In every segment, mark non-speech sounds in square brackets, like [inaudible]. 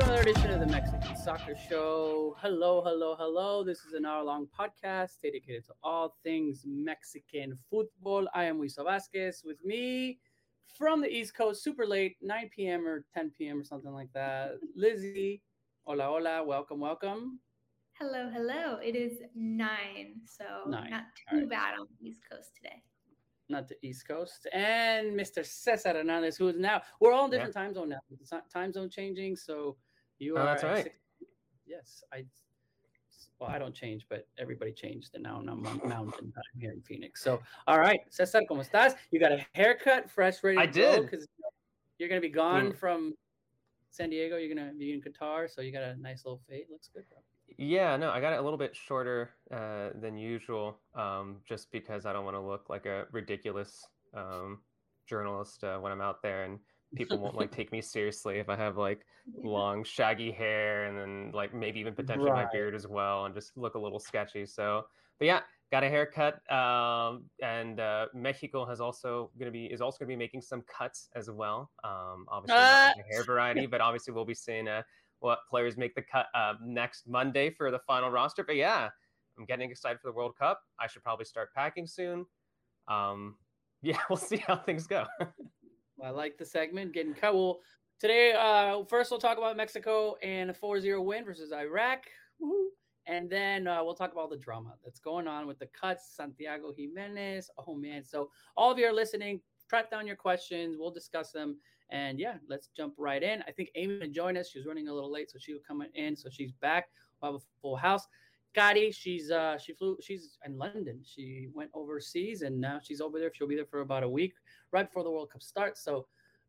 to another edition of the Mexican Soccer Show. Hello, hello, hello. This is an hour long podcast dedicated to all things Mexican football. I am Luis Vazquez. With me from the East Coast, super late, 9 p.m. or 10 p.m. or something like that. Lizzy, hola, hola, welcome, welcome. Hello, hello. It is nine, so Nine. not too right. bad on the East Coast today. Not the East Coast. And Mr. Cesar Hernandez, who is now, we're all in different time zone now. Time zone changing. So you Oh, are. that's right. yes. I, well, I don't change, but everybody changed. And now I'm on mountain time here in Phoenix. So, all right. Cesar, ¿cómo estás? You got a haircut, fresh, ready to I go? did. Because you're going to be gone Mm. from San Diego. You're going to be in Qatar. So you got a nice little fade. Looks good, bro. Yeah, no, I got it a little bit shorter uh, than usual, um, just because I don't want to look like a ridiculous um, journalist uh, when I'm out there, and people won't like take me seriously if I have like long, shaggy hair, and then like maybe even potentially Right. my beard as well, and just look a little sketchy. So, but yeah, got a haircut, um, and uh, Mexico has also gonna be is also gonna be making some cuts as well. Um, obviously, not hair variety, but obviously we'll be seeing uh, what players make the cut uh, next Monday for the final roster. But yeah, I'm getting excited for the World Cup. I should probably start packing soon. Um, [laughs] yeah, we'll see how things go. [laughs] I like the segment getting cut. Well, today, uh, first we'll talk about Mexico and a 4-0 win versus Iraq. Woo. And then uh, we'll talk about the drama that's going on with the cuts, Santiago Giménez. Oh man! So all of you are listening. Track down your questions. We'll discuss them. And yeah, let's jump right in. I think Amy can join us. She was running a little late, so she'll come in. So she's back. We'll have a full house. Gotti, she's uh she flew she's in London. She went overseas and now she's over there. She'll be there for about a week right before the World Cup starts. So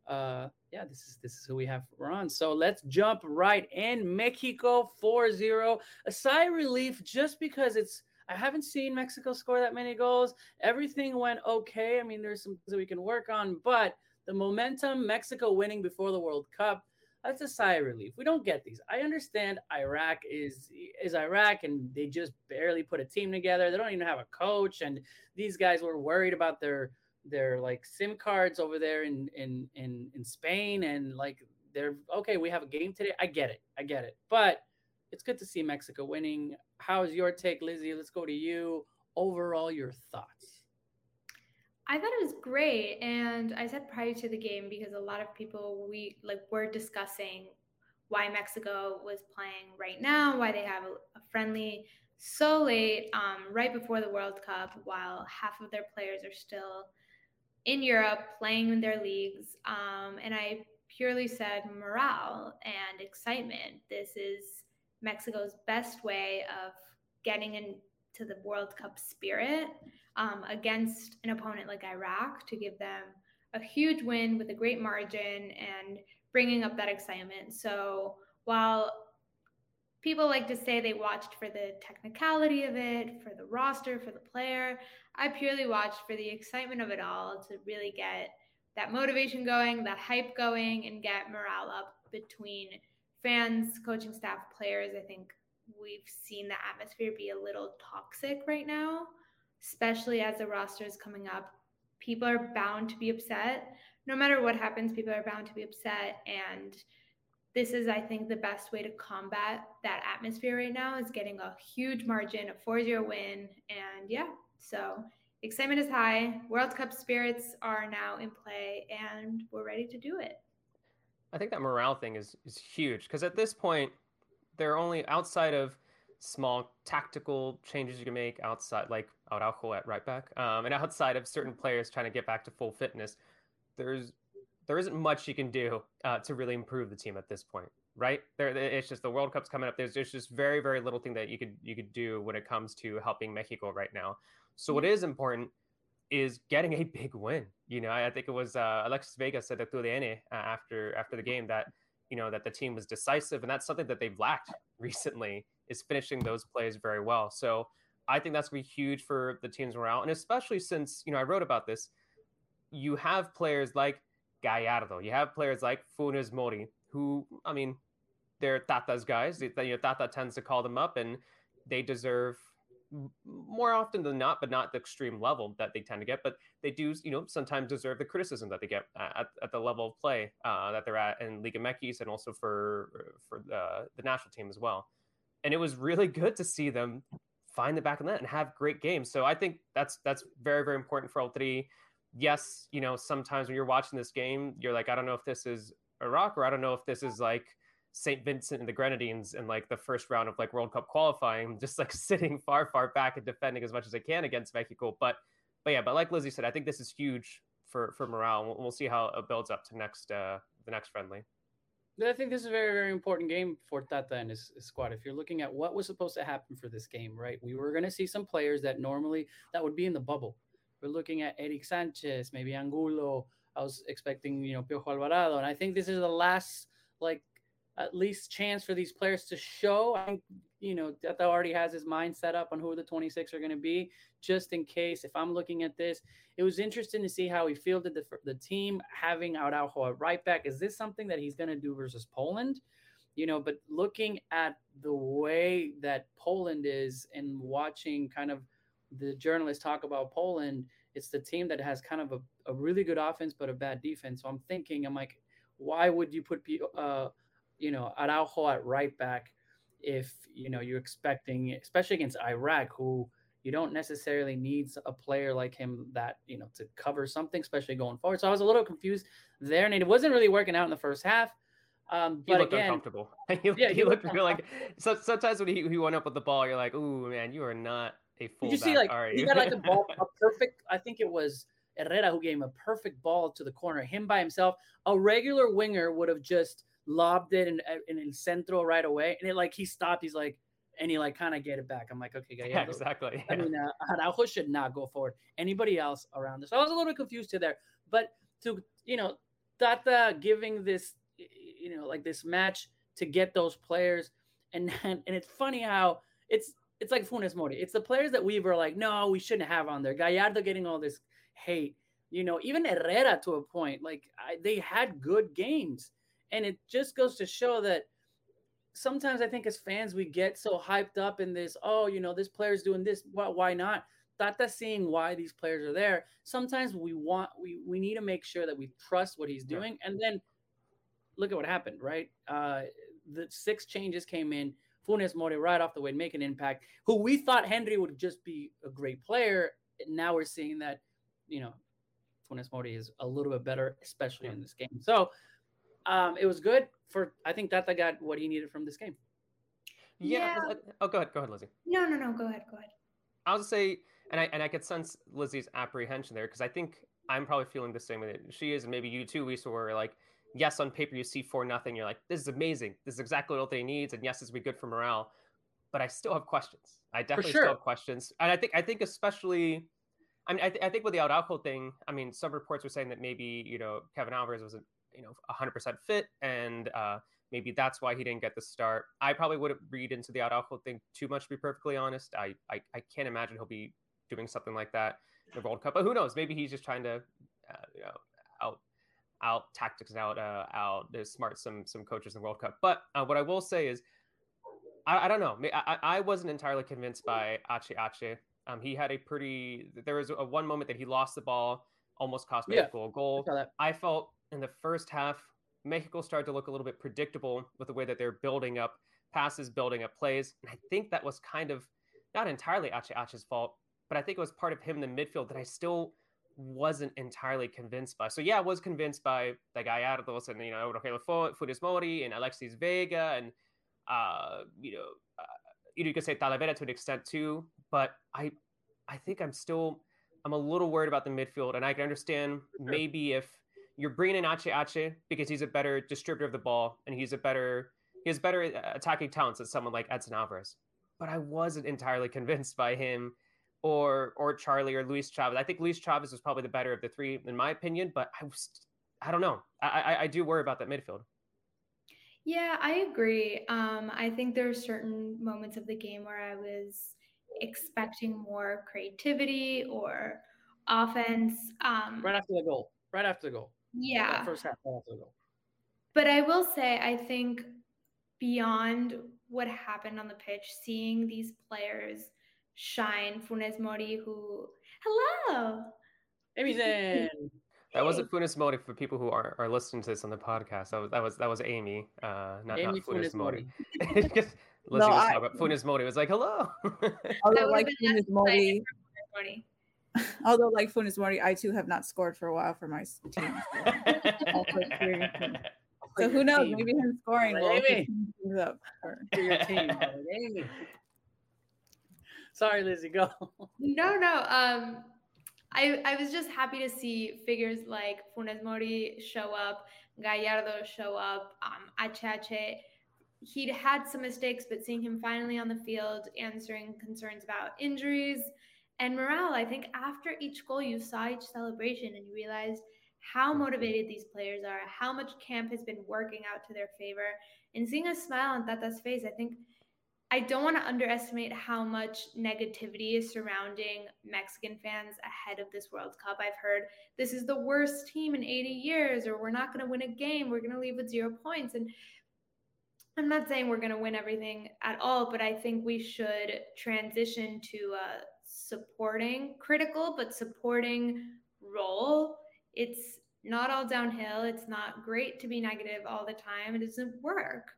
uh yeah, this is this is who we have on. So let's jump right in. Mexico 4-0. A sigh relief just because it's I haven't seen Mexico score that many goals. Everything went okay. I mean, there's some things that we can work on, but the momentum, Mexico winning before the World Cup, that's a sigh of relief. We don't get these. I understand Iraq is is Iraq, and they just barely put a team together. They don't even have a coach, and these guys were worried about their their like SIM cards over there in in in in Spain, and like they're okay. We have a game today. I get it. I get it. But it's good to see Mexico winning. How's your take, Lizzy? Let's go to you. Overall, your thoughts. I thought it was great, and I said prior to the game because a lot of people we like were discussing why Mexico was playing right now, why they have a, a friendly so late, um, right before the World Cup, while half of their players are still in Europe playing in their leagues. Um, and I purely said morale and excitement. This is Mexico's best way of getting into the World Cup spirit um, against an opponent like Iraq to give them a huge win with a great margin and bringing up that excitement. So while people like to say they watched for the technicality of it, for the roster, for the player, I purely watched for the excitement of it all to really get that motivation going, that hype going, and get morale up between fans, coaching staff, players. I think we've seen the atmosphere be a little toxic right now, especially as the roster is coming up. People are bound to be upset. No matter what happens, people are bound to be upset. And this is, I think, the best way to combat that atmosphere right now is getting a huge margin, a 4 0 win. And yeah, so excitement is high. World Cup spirits are now in play, and we're ready to do it. I think that morale thing is is huge because at this point, they're only outside of small tactical changes you can make outside, like Araujo at right back, um, and outside of certain players trying to get back to full fitness. There's there isn't much you can do uh, to really improve the team at this point, right? There, it's just the World Cup's coming up. There's, there's just very, very little thing that you could you could do when it comes to helping Mexico right now. So what is important is getting a big win. You know, I, I think it was uh, Alexis Vega said at TUDN uh, after after the game that you know that the team was decisive, and that's something that they've lacked [laughs] recently is finishing those plays very well. So I think that's going to be huge for the team's morale, and especially since you know I wrote about this. You have players like Gallardo. You have players like Funes Mori, who, I mean, they're Tata's guys. You know, Tata tends to call them up, and they deserve more often than not, but not the extreme level that they tend to get. But they do, you know, sometimes deserve the criticism that they get at, at the level of play uh, that they're at in Liga MX and also for for the, the national team as well. And it was really good to see them find the back of the net and have great games. So I think that's that's very very important for all three. Yes, you know, sometimes when you're watching this game, you're like, I don't know if this is Iraq or I don't know if this is like St. Vincent and the Grenadines in like the first round of like World Cup qualifying, [laughs] just like sitting far, far back and defending as much as they can against Mexico. But, but yeah, but like Lizzy said, I think this is huge for for morale. We'll, we'll see how it builds up to next uh the next friendly. I think this is a very, very important game for Tata and his, his, squad. If you're looking at what was supposed to happen for this game, right? We were going to see some players that normally that would be in the bubble. We're looking at Erick Sanchez, maybe Angulo. I was expecting, you know, Piojo Alvarado, and I think this is the last like at least chance for these players to show. I think, you know, Tata already has his mind set up on who the 26 are going to be, just in case. If I'm looking at this, it was interesting to see how he fielded the, the team, having Araujo at right back. Is this something that he's going to do versus Poland? You know, but looking at the way that Poland is and watching kind of the journalists talk about Poland, it's the team that has kind of a, a really good offense but a bad defense. So I'm thinking, I'm like, why would you put uh, you know, Araujo at right back if, you know, you're expecting, especially against Iraq, who you don't necessarily need a player like him that, you know, to cover something, especially going forward. So I was a little confused there, and it wasn't really working out in the first half. Um, but he looked again, uncomfortable. [laughs] he, yeah, he, he looked, looked like so, sometimes when he, he went up with the ball, you're like, "Ooh, man, you are not a full." Did you see like he got like a ball, [laughs] a perfect? I think it was Herrera who gave him a perfect ball to the corner. Him by himself, a regular winger would have just lobbed it in, in El Centro right away. And it like he stopped. He's like, and he like kind of get it back. I'm like, okay, yeah, yeah exactly. I mean, uh, Araujo should not go forward. Anybody else around this? I was a little bit confused to there, but to you know, Tata giving this, you know, like this match to get those players, and and, [laughs] and it's funny how it's it's like Funes Mori. It's the players that we were like, no, we shouldn't have on there. Gallardo getting all this hate, you know, even Herrera to a point. Like I, they had good games and it just goes to show that sometimes I think as fans we get so hyped up in this, oh, you know, this player's doing this, why, why not? Tata seeing why these players are there. Sometimes we want we we need to make sure that we trust what he's doing, and then look at what happened, right? Uh, the six changes came in. Funes Mori right off the way make an impact. Who we thought Henry would just be a great player. Now we're seeing that, you know, Funes Mori is a little bit better, especially in this game. So um, it was good for. I think Tata got what he needed from this game. Yeah. yeah. Oh, go ahead. Go ahead, Lizzy. No, no, no. Go ahead. Go ahead. I'll say, and I and I could sense Lizzy's apprehension there because I think I'm probably feeling the same way that she is, and maybe you too, Lisa. Where like, yes, on paper you see four nothing, you're like, this is amazing. This is exactly what they needs, and yes, this will be good for morale. But I still have questions. I definitely sure. still have questions, and I think I think especially. I mean, I, th- I think with the Araujo thing, I mean, some reports were saying that maybe you know Kevin Alvarez wasn't you know 100% fit and uh, maybe that's why he didn't get the start. I probably wouldn't read into the araujo thing too much to be perfectly honest. I, I, I can't imagine he'll be doing something like that in the world cup but who knows? Maybe he's just trying to uh, you know out out tactics out uh, out smart some some coaches in the world cup. But uh, what i will say is I, I don't know. I, I wasn't entirely convinced by ache ache. Um, he had a pretty there was a one moment that he lost the ball almost cost me yeah, a goal. I, I felt in the first half, Mexico started to look a little bit predictable with the way that they're building up passes, building up plays. And I think that was kind of not entirely Ache Ache's fault, but I think it was part of him in the midfield that I still wasn't entirely convinced by. So yeah, I was convinced by the Gallardos and you know Rogelio Funes Mori and Alexis Vega and uh, you know uh, you could say Talavera to an extent too. But I I think I'm still I'm a little worried about the midfield, and I can understand maybe if you're bringing in Ache Ache because he's a better distributor of the ball and he's a better he has better uh, attacking talents than someone like Edson Alvarez. But I wasn't entirely [laughs] convinced by him or or Charlie or Luis Chavez. I think Luis Chavez was probably the better of the three in my opinion, but I was I don't know. I I, I do worry about that midfield. Yeah, I agree. Um, I think there are certain moments of the game where I was expecting more creativity or offense. Um, right after the goal. Right after the goal. Yeah. first half after the goal. But I will say, I think beyond what happened on the pitch, seeing these players shine Funes Mori, who hello. Amy's in. That wasn't Funes Mori for people who are, are listening to this on the podcast. That was that was that was Amy, uh, not, Amy not Funes, Funes Mori. Mori. Because [laughs] [laughs] Lizzy No, was I- talking about Funes Mori. It was like, hello. Although, would've like Funes less Mori, Mori. [laughs] although like Funes Mori, I too have not scored for a while for my s- team. [laughs] [laughs] Also experiencing- So who knows? Team. Maybe him scoring will Amy. change things up. for- For your team. Amy. Sorry, Lizzy, go. No, no. Um, I I was just happy to see figures like Funes Mori show up, Gallardo show up, um, HH. He'd had some mistakes, but seeing him finally on the field answering concerns about injuries and morale, I think after each goal you saw each celebration and you realized how mm-hmm. motivated these players are, how much camp has been working out to their favor, and seeing a smile on Tata's face, I think I don't want to underestimate how much negativity is surrounding Mexican fans ahead of this World Cup. I've heard this is the worst team in 80 years, or we're not going to win a game. We're going to leave with zero points. And I'm not saying we're going to win everything at all, but I think we should transition to a supporting, critical, but supporting role. It's not all downhill. It's not great to be negative all the time. It doesn't work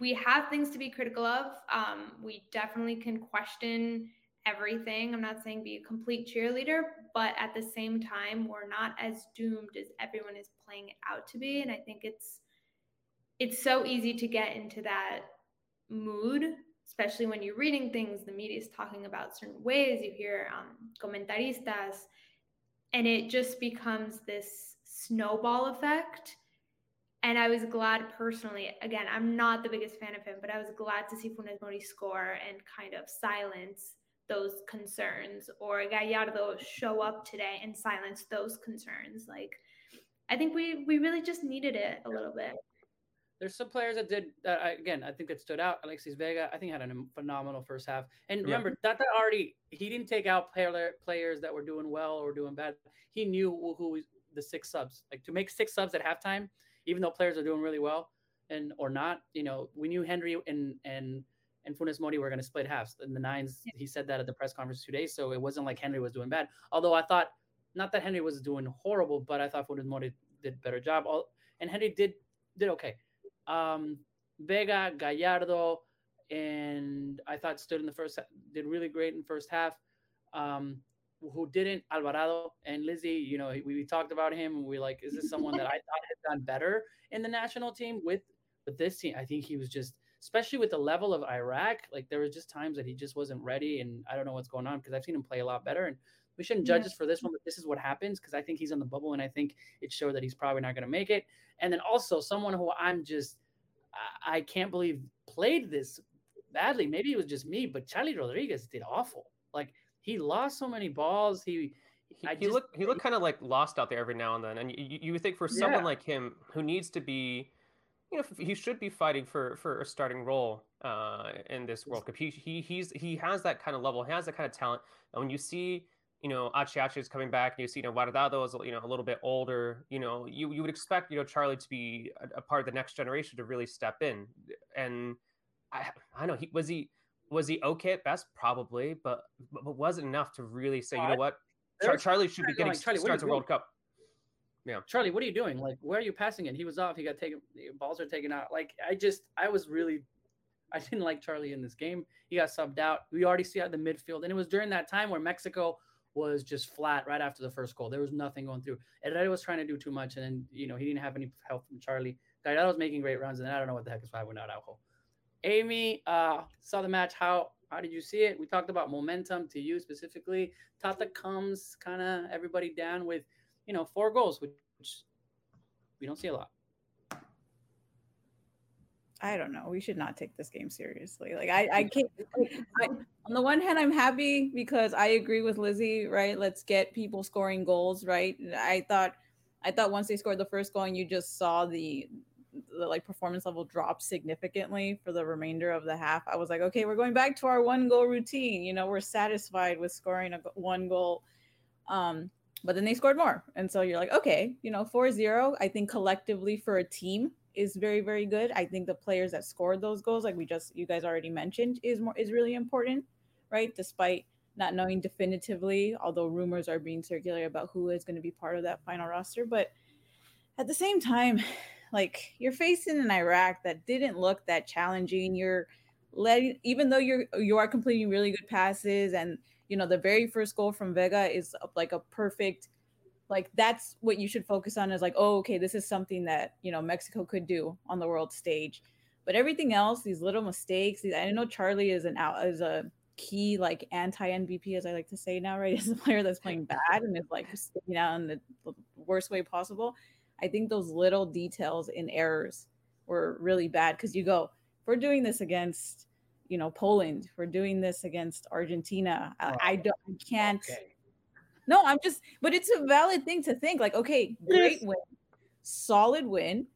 we have things to be critical of. Um, we definitely can question everything. I'm not saying be a complete cheerleader, but at the same time, we're not as doomed as everyone is playing it out to be. And I think it's it's so easy to get into that mood, especially when you're reading things. The media is talking about certain ways. You hear um, comentaristas, and it just becomes this snowball effect and I was glad personally. Again, I'm not the biggest fan of him, but I was glad to see Funes Mori score and kind of silence those concerns, or Gallardo show up today and silence those concerns. Like, I think we we really just needed it a little bit. There's some players that did that. I- Again, I think that stood out. Alexis Vega, I think had a phenomenal first half. And Yeah. remember, Tata already he didn't take out player, players that were doing well or doing bad. He knew who, who the six subs like to make six subs at halftime, even though players are doing really well and or not. You know, we knew Henry and and and Funes Mori were going to split halves in the nines. He said that at the press conference two days, so it wasn't like Henry was doing bad. Although I thought not that Henry was doing horrible, but I thought Funes Mori did a better job. All and Henry did did okay. Um, Vega, Gallardo, and I thought stood in the first did really great in first half. Um, who didn't Alvarado and Lizzy, you know, we, we talked about him. And we like, is this someone that I thought had done better in the national team with with this team? I think he was just, especially with the level of Iraq, like there was just times that he just wasn't ready, and I don't know what's going on because I've seen him play a lot better. And we shouldn't judge Yeah. us for this one, but this is what happens because I think he's on the bubble, and I think it showed that he's probably not going to make it. And then also someone who I'm just, I, I can't believe played this badly. Maybe it was just me, but Charlie Rodriguez did awful. Like he lost so many balls. He, He, I he looked he looked kind of like lost out there every now and then, and you, you would think for someone Yeah. like him who needs to be, you know, he should be fighting for for a starting role uh, in this World Cup. He he he's he has that kind of level, he has that kind of talent, and when you see. You know, Achiachi is coming back, and you see, you know, Guardado is, you know, a little bit older. You know, you, you would expect, you know, Charlie to be a, a part of the next generation to really step in. And I, I know he was he was he okay at best, probably, but but, wasn't enough to really say, you know what, Char- Charlie should be getting like, Charlie, starts a World Cup. Yeah, Charlie, what are you doing? Like, where are you passing it? He was off. He got taken. the Balls are taken out. Like, I just, I was really, I didn't like Charlie in this game. He got subbed out. We already see out the midfield, and it was during that time where Mexico was just flat right after the first goal. There was nothing going through. Herrera was trying to do too much, and then you know he didn't have any help from Charlie. Gallardo was making great runs, and I don't know what the heck is five went out Araujo. Amy uh, saw the match. How how did you see it? We talked about momentum to you specifically. Tata comes kind of everybody down with you know four goals, which we don't see a lot. I don't know. We should not take this game seriously. Like I, I [laughs] can't. like, I, on the one hand, I'm happy because I agree with Lizzy. Right? Let's get people scoring goals. Right? I thought, I thought once they scored the first goal, and you just saw the, the like performance level drop significantly for the remainder of the half. I was like, okay, we're going back to our one goal routine. You know, we're satisfied with scoring a one goal. Um, but then they scored more, and so you're like, okay, you know, 4-0. I think collectively for a team is very very good. I think the players that scored those goals, like we just you guys already mentioned, is more is really important. right? Despite not knowing definitively, although rumors are being circulated about who is going to be part of that final roster. But at the same time, [sighs] like you're facing an Iraq that didn't look that challenging. You're letting, even though you're you are completing really good passes, and you know the very first goal from Vega is like a perfect, like that's what you should focus on. Is like, oh, okay, this is something that you know Mexico could do on the world stage. But everything else, these little mistakes, these, I know Charlie is an out is a key like anti MVP, as I like to say now, right? [laughs] Is a player that's playing bad and is like sticking out in the, the worst way possible. I think those little details and errors were really bad because you go, we're doing this against, you know, Poland, we're doing this against Argentina. I, oh, I don't, I can't. Okay. No, I'm just, but it's a valid thing to think like, okay, great win, solid win.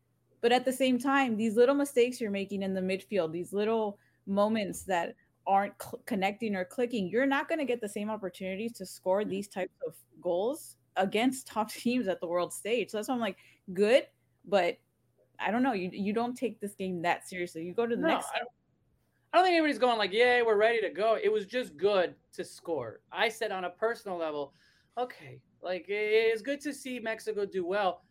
But at the same time, these little mistakes you're making in the midfield, these little moments that aren't cl- connecting or clicking, you're not going to get the same opportunities to score these types of goals against [laughs] top teams at the world stage. So that's why I'm like, good, but I don't know. You you don't take this game that seriously. You go to the no, next. I don't, I don't think anybody's going like, yeah, we're ready to go. It was just good to score. I said on a personal level, okay, like it's good to see Mexico do well.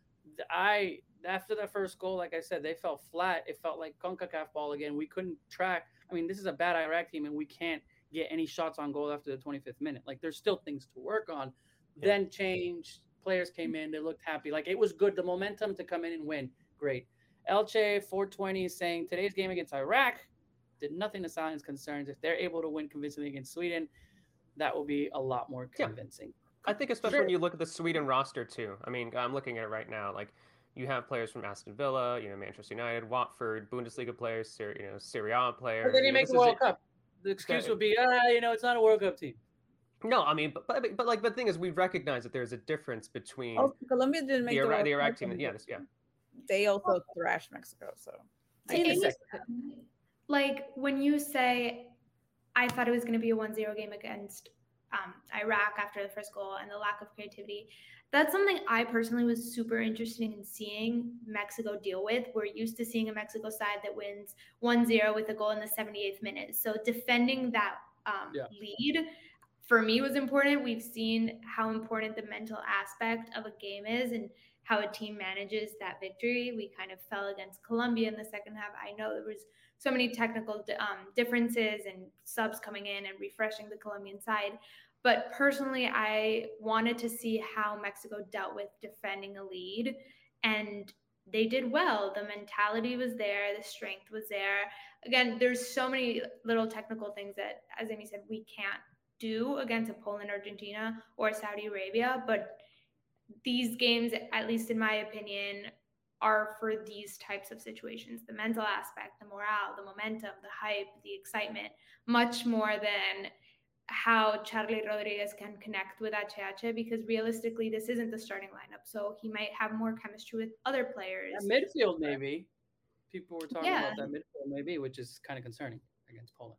I after the first goal, like I said, they felt flat. It felt like CONCACAF ball again. We couldn't track I mean, this is a bad Iraq team, and we can't get any shots on goal after the 25th minute. Like, there's still things to work on. Yeah. Then change. Players came in. They looked happy. Like, it was good. The momentum to come in and win. Great. Elche 420 is saying today's game against Iraq did nothing to silence concerns. If they're able to win convincingly against Sweden, that will be a lot more convincing. Yeah. I think especially sure. when you look at the Sweden roster too. I mean, I'm looking at it right now. Like you have players from Aston Villa, you know, Manchester United, Watford, Bundesliga players, you know, Serie A players. But then you make the World Cup. The excuse would be, ah, you know, it's not a World Cup team. No, I mean, but, but but like, but the thing is, we recognize that there's a difference between. Oh, Colombia didn't make the, Iraq, the Iraq team. Yeah, this, yeah. They also thrashed Mexico, so. like when you say, I thought it was going to be a 1-0 game against um, Iraq after the first goal and the lack of creativity that's something I personally was super interested in seeing Mexico deal with. We're used to seeing a Mexico side that wins 1 0 with a goal in the 78th minute. So defending that um, yeah. lead for me was important. We've seen how important the mental aspect of a game is and how a team manages that victory. We kind of fell against Colombia in the second half. I know there was so many technical um, differences and subs coming in and refreshing the Colombian side. But personally, I wanted to see how Mexico dealt with defending a lead. And they did well. The mentality was there, the strength was there. Again, there's so many little technical things that, as Amy said, we can't do against a Poland, Argentina, or Saudi Arabia. But these games, at least in my opinion, are for these types of situations the mental aspect, the morale, the momentum, the hype, the excitement, much more than how Charlie Rodriguez can connect with HH because realistically, this isn't the starting lineup. So he might have more chemistry with other players. Yeah, midfield, maybe. People were talking yeah. about that midfield, maybe, which is kind of concerning against Poland.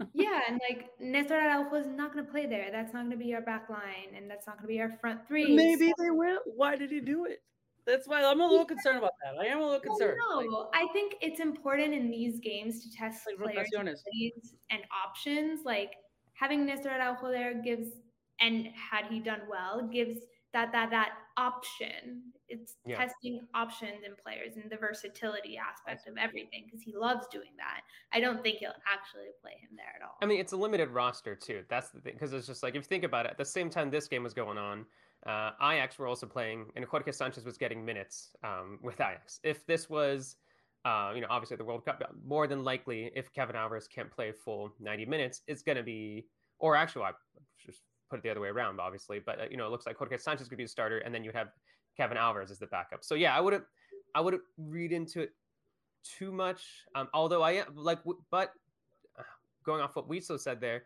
[laughs] yeah, and like Nestor Araujo is not going to play there. That's not going to be our back line, and that's not going to be our front three. Maybe so. they will. Why did he do it? That's why I'm a little concerned about that. I am a little concerned. No, like, I think it's important in these games to test like players' and options. Like having Nestor Araujo there gives, and had he done well, gives that that that option. It's yeah. testing options in players and the versatility aspect of everything because he loves doing that. I don't think he'll actually play him there at all. I mean, it's a limited roster too. That's the thing because it's just like if you think about it, at the same time this game was going on, uh, Ajax were also playing, and Jorge Sanchez was getting minutes um, with Ajax. If this was uh, you know, obviously the World Cup, more than likely, if Kevin Alvarez can't play full 90 minutes, it's going to be, or actually, I just put it the other way around, obviously, but uh, you know, it looks like Jorge Sanchez could be the starter, and then you have Kevin Alvarez as the backup. So yeah, I wouldn't, I wouldn't read into it too much. Um, although I am like, but uh, going off what Wiso said there,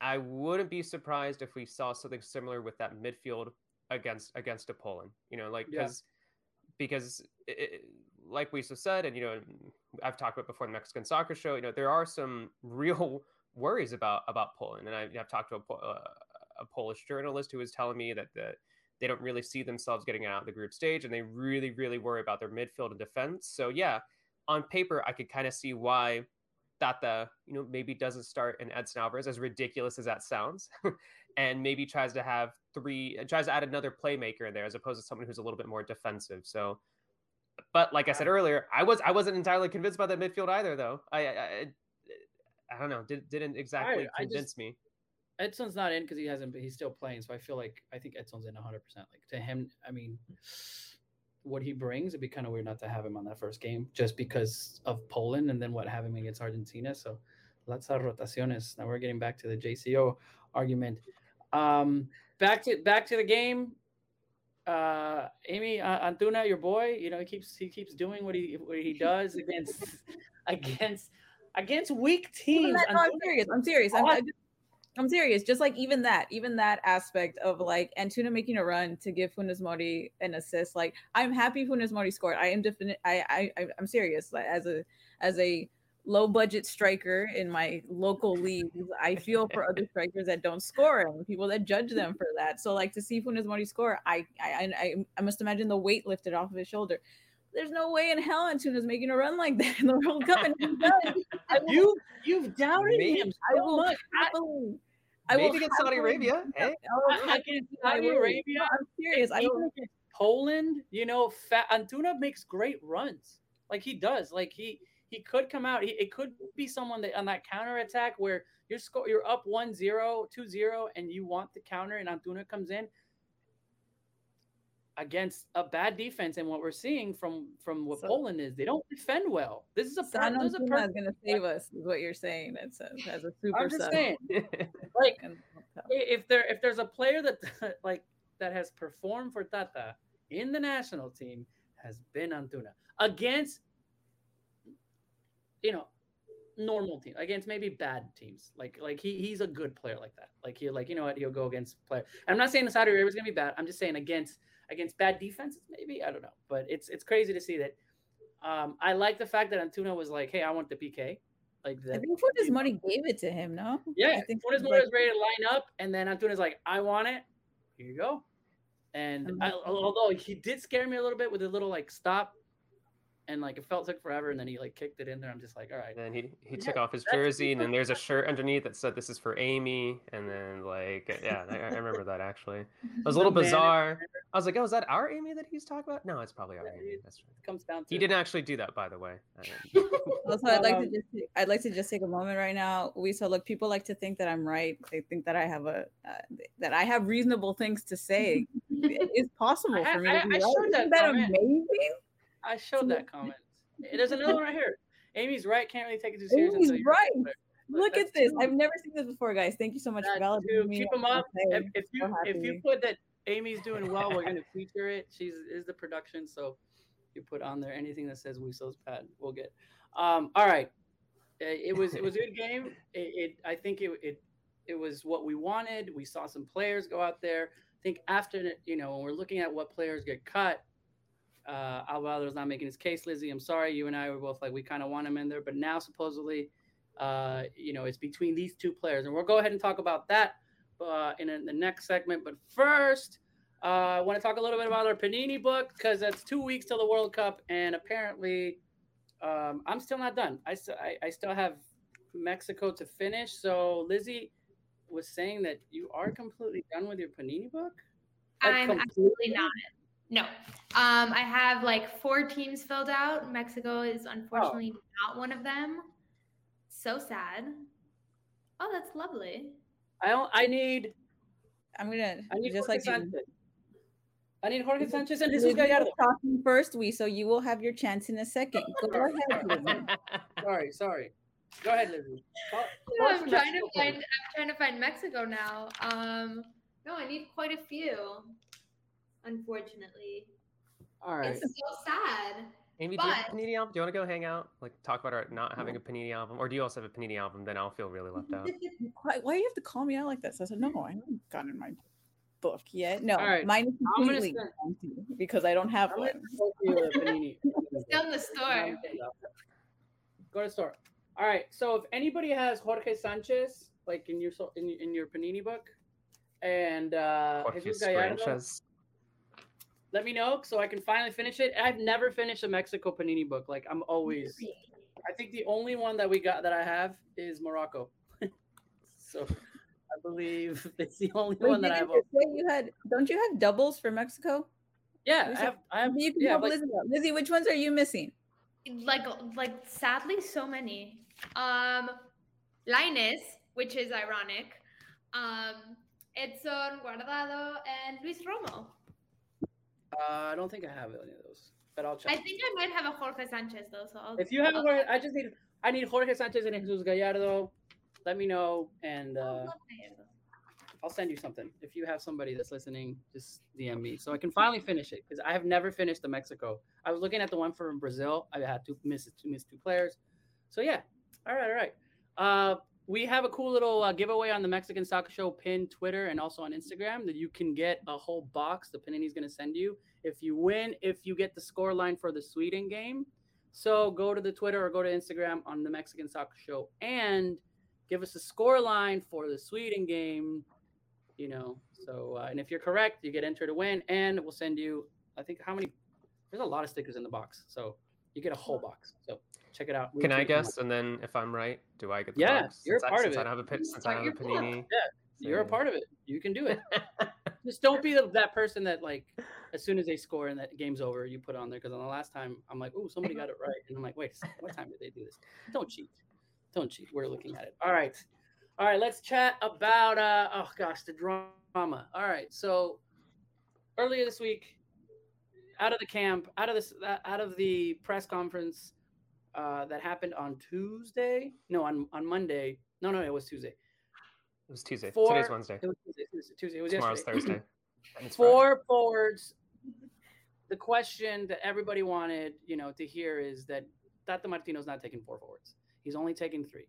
I wouldn't be surprised if we saw something similar with that midfield against against a Poland. You know, like because yeah. because it, like we said, and you know, I've talked about before the Mexican soccer show. You know, there are some [laughs] real worries about about Poland, and I, have talked to a, uh, a, Polish journalist who was telling me that the, they don't really see themselves getting out of the group stage, and they really, really worry about their midfield and defense. So yeah, on paper, I could kind of see why That the you know, maybe doesn't start an Edson Alvarez, as ridiculous as that sounds, [laughs] and maybe tries to have three, tries to add another playmaker in there as opposed to someone who's a little bit more defensive. So, but like I said earlier, I was I wasn't entirely convinced by that midfield either, though. I I, I don't know, did, didn't exactly I convince just- me. Edson's not in because he hasn't. He's still playing, so I feel like I think Edson's in 100. percent Like to him, I mean, what he brings, it'd be kind of weird not to have him on that first game just because of Poland, and then what him against Argentina. So, lots of rotaciones. Now we're getting back to the JCO argument. Um, back to back to the game. Uh, Amy uh, Antuna, your boy, you know he keeps he keeps doing what he what he does against [laughs] against against weak teams. no, I'm serious. I'm serious. I'm, I just- I'm serious. Just like even that, even that aspect of like Antuna making a run to give Funes Mori an assist. Like I'm happy Funes Mori scored. I am definite. I I I- I'm serious. Like as a as a low budget striker in my local leagues, I feel for other strikers that don't score and people that judge them for that. So like to see Funes Mori score, I I I, I must imagine the weight lifted off of his shoulder. There's no way in hell Antuna's making a run like [laughs] that in the World Cup, and he does. I will You you've doubted Maybe- him I so will much. Happily. I will Maybe against Saudi Arabia. Hey, I will I, I can do my Saudi word. Arabia, No, I'm serious. I even don't. Poland, you know, Fat Antuna makes great runs. Like he does. Like he he could come out. He, it could be someone that on that counter attack where you're score you're up 1-0, 2-0 and you want the counter and Antuna comes in against a bad defense and what we're seeing from from what So- Poland is they don't defend well. This is a per- San this is a Antuna is gonna save us, is what you're saying. It's a, as a super I'm just sub. saying [laughs] like in the World Cup. i- if there if there's a player that [laughs] like that has performed for Tata in the national team has been Antuna against you know normal team against maybe bad teams like like he he's a good player like that like he like you know what he'll go against player I'm not saying the Saudi Arabia is gonna be bad I'm just saying against against bad defenses maybe I don't know but it's it's crazy to see that um I like the fact that Antuna was like hey I want the PK like I that think Funes Mori gave it to him. No. yeah, I think Funes Mori like- is ready to line up, and then Antuna's like, "I want it. Here you go." And I'm I, although he did scare me a little bit with a little like stop, and like it felt took forever, and then he like kicked it in there. I'm just like, "All right." And then he he Yeah, took off his jersey, and then there's a shirt underneath that said "This is for Amy," and then like yeah, I, I remember that actually. [laughs] It was a little The man- bizarre. I was like, "Oh, is that our Amy that he's talking about?" No, it's probably our Yeah, Amy. That's right. comes down to He didn't actually do that, by the way. I- [laughs] Also, [laughs] I'd like Um, to just I'd like to just take a moment right now. We so look, people like to think that I'm right. They think that I have a uh, that I have reasonable things to say. it is possible I- for me I- to be I right. showed that Isn't that comment. amazing? I showed that comment. There's another one right here. Amy's right. Can't really take it too seriously. Amy's right. Look at this. true. I've never seen this before, guys. Thank you so much for That's validating me. Keep them up. If, if you so if you put that Amy's doing well, we're gonna feature it. She's is the production, so you put on there anything that says Wiso's bad, we'll get. Um, all right, Uh, it was it was a good game. It, it I think it, it it was what we wanted. We saw some players go out there. I think after you know when we're looking at what players get cut, uh, Alvaro's not making his case. Lizzy, I'm sorry. You and I were both like we kind of want him in there, but now supposedly, uh, you know, it's between these two players, and we'll go ahead and talk about that uh, in, in the next segment. But first, uh, I want to talk a little bit about our Panini book because that's two weeks till the World Cup, and apparently, um, I'm still not done. I, st- I I still have Mexico to finish. So Lizzy was saying that you are completely done with your Panini book. Like, I'm completely? absolutely not. No. Um, I have like four teams filled out. Mexico is unfortunately not one of them. So sad. Oh, that's lovely. I don't, I need I'm gonna I need just Jorge like you. Sanchez. I need Jorge Sanchez and Lizzy Jesus Gallardo. was talking first, we so you will have your chance in a second. Go ahead. [laughs] Lizzy. Sorry, sorry. Go ahead, Lizzy. Call- Yeah, call I'm for trying to find. first. I'm trying to find Mexico now. Um, no, I need quite a few. Unfortunately, All right. it's so sad. Amy, do you have a Panini album? Do you want to go hang out? Like talk about our not having a Panini album, or do you also have a Panini album? Then I'll feel really left out. [laughs] Why, why do you have to call me out like this? I said, no, I haven't gotten my book yet. No, All right, mine is I'm gonna completely send- empty because I don't have I'm one. gonna post you a Panini. It's down the store. Go to the store. All right. So if anybody has Jorge Sanchez, like in your in, in your Panini book, and uh, Jorge Jesus Gallardo, Sanchez. Let me know so I can finally finish it. I've never finished a Mexico Panini book. Like I'm always I think the only one that we got that I have is Morocco. [laughs] so I believe [laughs] it's the only Wait, one that I have. didn't you had don't you have doubles for Mexico? Yeah, You I have. I have You can yeah, help like, Lizzy. Lizzy, which ones are you missing? like like sadly so many um Linus which is ironic um Edson Guardado and Luis Romo uh, I don't think I have any of those, but I'll check. I think I might have a Jorge Sanchez though so I'll, If you have, I'll- Jorge, I just need I need Jorge Sanchez and Jesus Gallardo. Let me know, and I'll uh. I'll send you something. If you have somebody that's listening, just DM me so I can finally finish it because I have never finished the Mexico. I was looking at the one from Brazil. I had to miss two miss two players. So yeah, all right, all right. Uh, we have a cool little uh, giveaway on the Mexican Soccer Show pin Twitter and also on Instagram that you can get a whole box. The Panini's going to send you if you win. If you get the score line for the Sweden game, so go to the Twitter or go to Instagram on the Mexican Soccer Show and give us a score line for the Sweden game. You know, so uh, and if you're correct, you get entered to win, and we'll send you. I think how many? There's a lot of stickers in the box, so you get a whole box. So check it out. Can I guess? And then if I'm right, do I get the Yeah, box? you're a part I, of it. I don't have a since I don't have a You're part. panini. You're a part of it. You can do it. [laughs] Just don't be that person that like as soon as they score and that game's over, you put on there. Because on the last time, I'm like, oh, somebody got it right, and I'm like, wait, second, what time did they do this? Don't cheat. Don't cheat. We're looking at it. All right, all right. Let's chat about uh oh gosh, the drama. All right, so earlier this week, out of the camp, out of this, uh, out of the press conference uh, that happened on Tuesday. No, on on Monday. No, no, it was Tuesday. It was Tuesday. Four- Today's Wednesday. It was Tuesday. It was Tuesday. It was Tomorrow's yesterday. Thursday. [clears throat] Friday. Four forwards. The question that everybody wanted, you know, to hear is that Tata Martino's not taking four forwards. He's only taking three.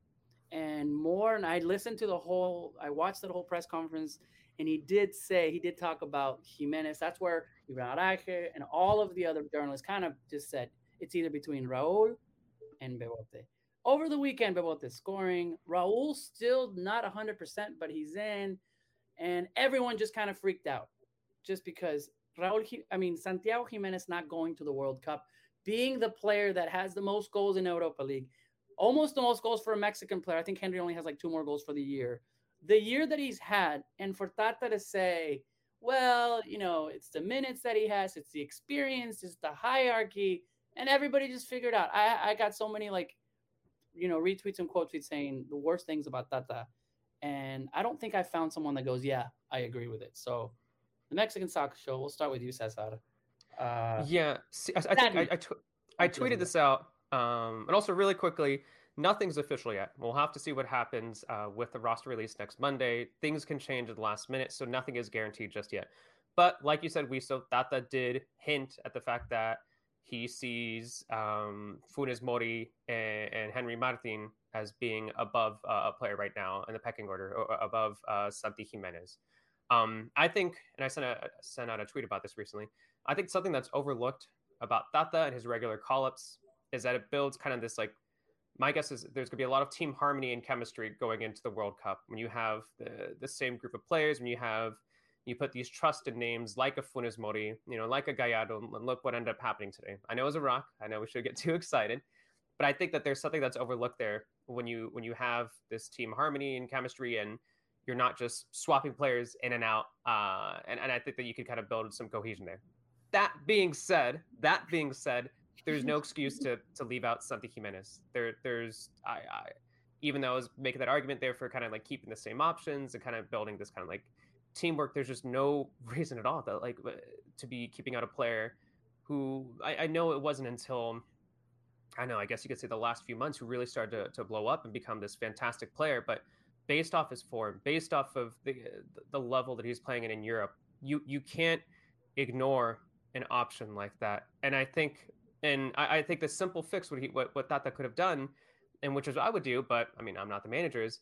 And more, and I listened to the whole, I watched the whole press conference, and he did say, he did talk about Jimenez. That's where Araque and all of the other journalists kind of just said it's either between Raul and Bebote. Over the weekend, Bebote scoring. Raul still not 100%, but he's in. And everyone just kind of freaked out just because Raul, I mean, Santiago Giménez not going to the World Cup, being the player that has the most goals in Europa League, almost the most goals for a Mexican player. I think Henry only has like two more goals for the year. The year that he's had, and for Tata to say, well, you know, it's the minutes that he has, it's the experience, it's the hierarchy, and everybody just figured out. I, I got so many like, you know, retweets and quote tweets saying the worst things about Tata. And I don't think I found someone that goes, yeah, I agree with it. So the Mexican soccer show. We'll start with you, Cesar. Uh, Yeah, see, I, I think I, I, tw- I tweeted this out, um, and also really quickly, nothing's official yet. We'll have to see what happens uh, with the roster release next Monday. Things can change at the last minute, so nothing is guaranteed just yet. But like you said, we so Tata did hint at the fact that he sees um, Funes Mori and, and Henry Martin as being above uh, a player right now in the pecking order, or or above uh, Santi Giménez. Um, I think, and I sent, a, sent out a tweet about this recently. I think something that's overlooked about Tata and his regular call ups is that it builds kind of this like, my guess is there's going to be a lot of team harmony and chemistry going into the World Cup when you have the, the same group of players, when you have, you put these trusted names like a Funes Mori, you know, like a Gallardo, and look what ended up happening today. I know it was Iraq. I know we should get [laughs] too excited, but I think that there's something that's overlooked there when you when you have this team harmony and chemistry and you're not just swapping players in and out. Uh, and, and I think that you can kind of build some cohesion there. That being said, that being said, there's no excuse to to leave out Santi Giménez. There, there's I, I even though I was making that argument there for kind of like keeping the same options and kind of building this kind of like teamwork, there's just no [laughs] reason at all that like uh, to be keeping out a player who I, I know it wasn't until I know I guess you could say the last few months who really started to, to blow up and become this fantastic player, but based off his form, based off of the the level that he's playing in in Europe, you you can't ignore an option like that. And I think, and I, I think the simple fix what he what what Tata could have done, and which is what I would do, but I mean I'm not the manager. Is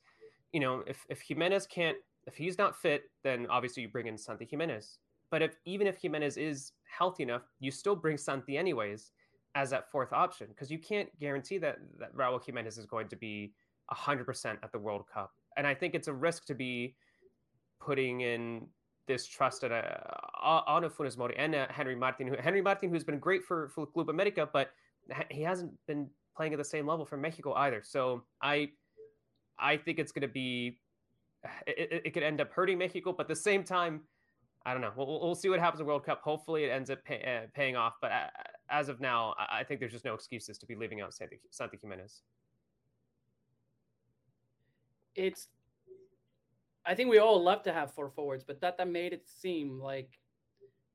you know if if Jimenez can't if he's not fit, then obviously you bring in Santi Giménez. But if even if Jimenez is healthy enough, you still bring Santi anyways as that fourth option because you can't guarantee that that Raul Jimenez is going to be 100% at the World Cup. And I think it's a risk to be putting in this trust at a, on a Funes Mori and a Henry Martin, who, Henry Martin, who's been great for, for Club America, but he hasn't been playing at the same level for Mexico either. So I I think it's going to be [sighs] it, it, it, could end up hurting Mexico, but at the same time, I don't know. We'll, we'll see what happens in World Cup. Hopefully, it ends up pay, uh, paying off. But uh, as of now, I, think there's just no excuses to be leaving out Santa, Santi Giménez. It's. I think we all love to have four forwards, but Tata made it seem like,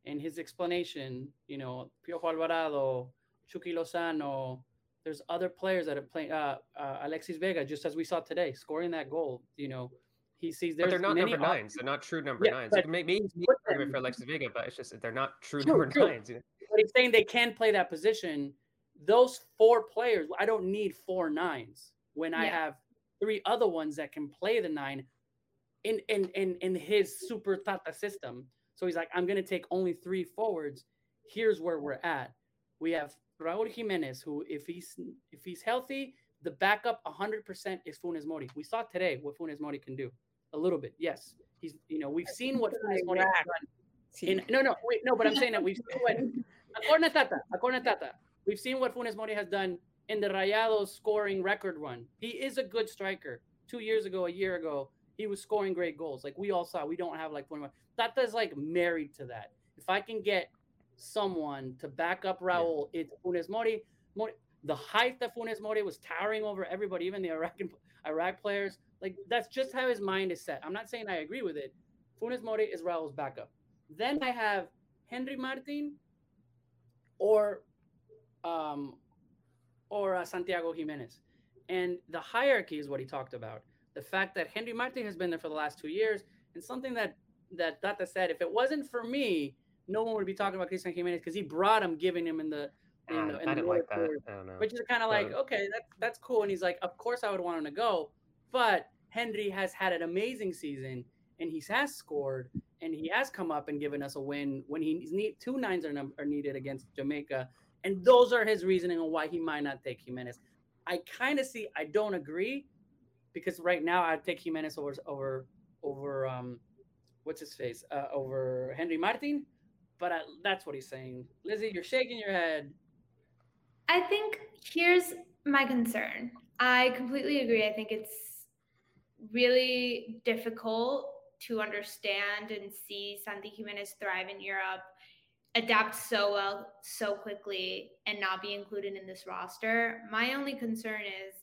in his explanation, you know, Piojo Alvarado, Chucky Lozano, there's other players that have played. Uh, uh, Alexis Vega, just as we saw today, scoring that goal. You know, he sees there's. But they're not number nines. They're not true number yeah, nines. Make maybe argument for Alexis Vega, but it's just they're not true, true number [laughs] true. nines. You know? But he's saying they can play that position. Those four players, I don't need four nines when yeah. I have three other ones that can play the nine in in in in his super Tata system. So he's like, I'm gonna take only three forwards. Here's where we're at. We have Raul Jimenez, who if he's if he's healthy, the backup 100% is Funes Mori. We saw today what Funes Mori can do. A little bit, yes. He's you know we've seen what Funes Mori has done. In, no, no, wait, no, but I'm saying that we've seen what [laughs] according to Tata, Tata, we've seen what Funes Mori has done in the Rayados scoring record run. He is a good striker. Two years ago, a year ago, he was scoring great goals. Like we all saw, we don't have like Funes Tata's like married to that. If I can get someone to back up Raul, yeah. it's Funes Mori. Mori. The height that Funes Mori was towering over everybody, even the Iraq Iraq players. Like that's just how his mind is set. I'm not saying I agree with it. Funes Mori is Raul's backup. Then I have Henry Martin or um, or uh, Santiago Giménez. And the hierarchy is what he talked about. The fact that Henry Martin has been there for the last two years, and something that that Tata said, if it wasn't for me, no one would be talking about Cristian Jimenez because he brought him, giving him in the. In the, in I didn't like that. I don't know. Which is kind of like, okay, that's that's cool. And he's like, of course I would want him to go, but Henry has had an amazing season and he has scored and he has come up and given us a win when he's need two nines are, num- are needed against Jamaica. And those are his reasoning on why he might not take Giménez. I kind of see, I don't agree because right now I'd take Giménez over, over, over, um, what's his face, uh, over Henry Martin but I, that's what he's saying. Lizzie, you're shaking your head. I think here's my concern. I completely agree. I think it's really difficult to understand and see Santi Giménez thrive in Europe, adapt so well so quickly, and not be included in this roster. My only concern is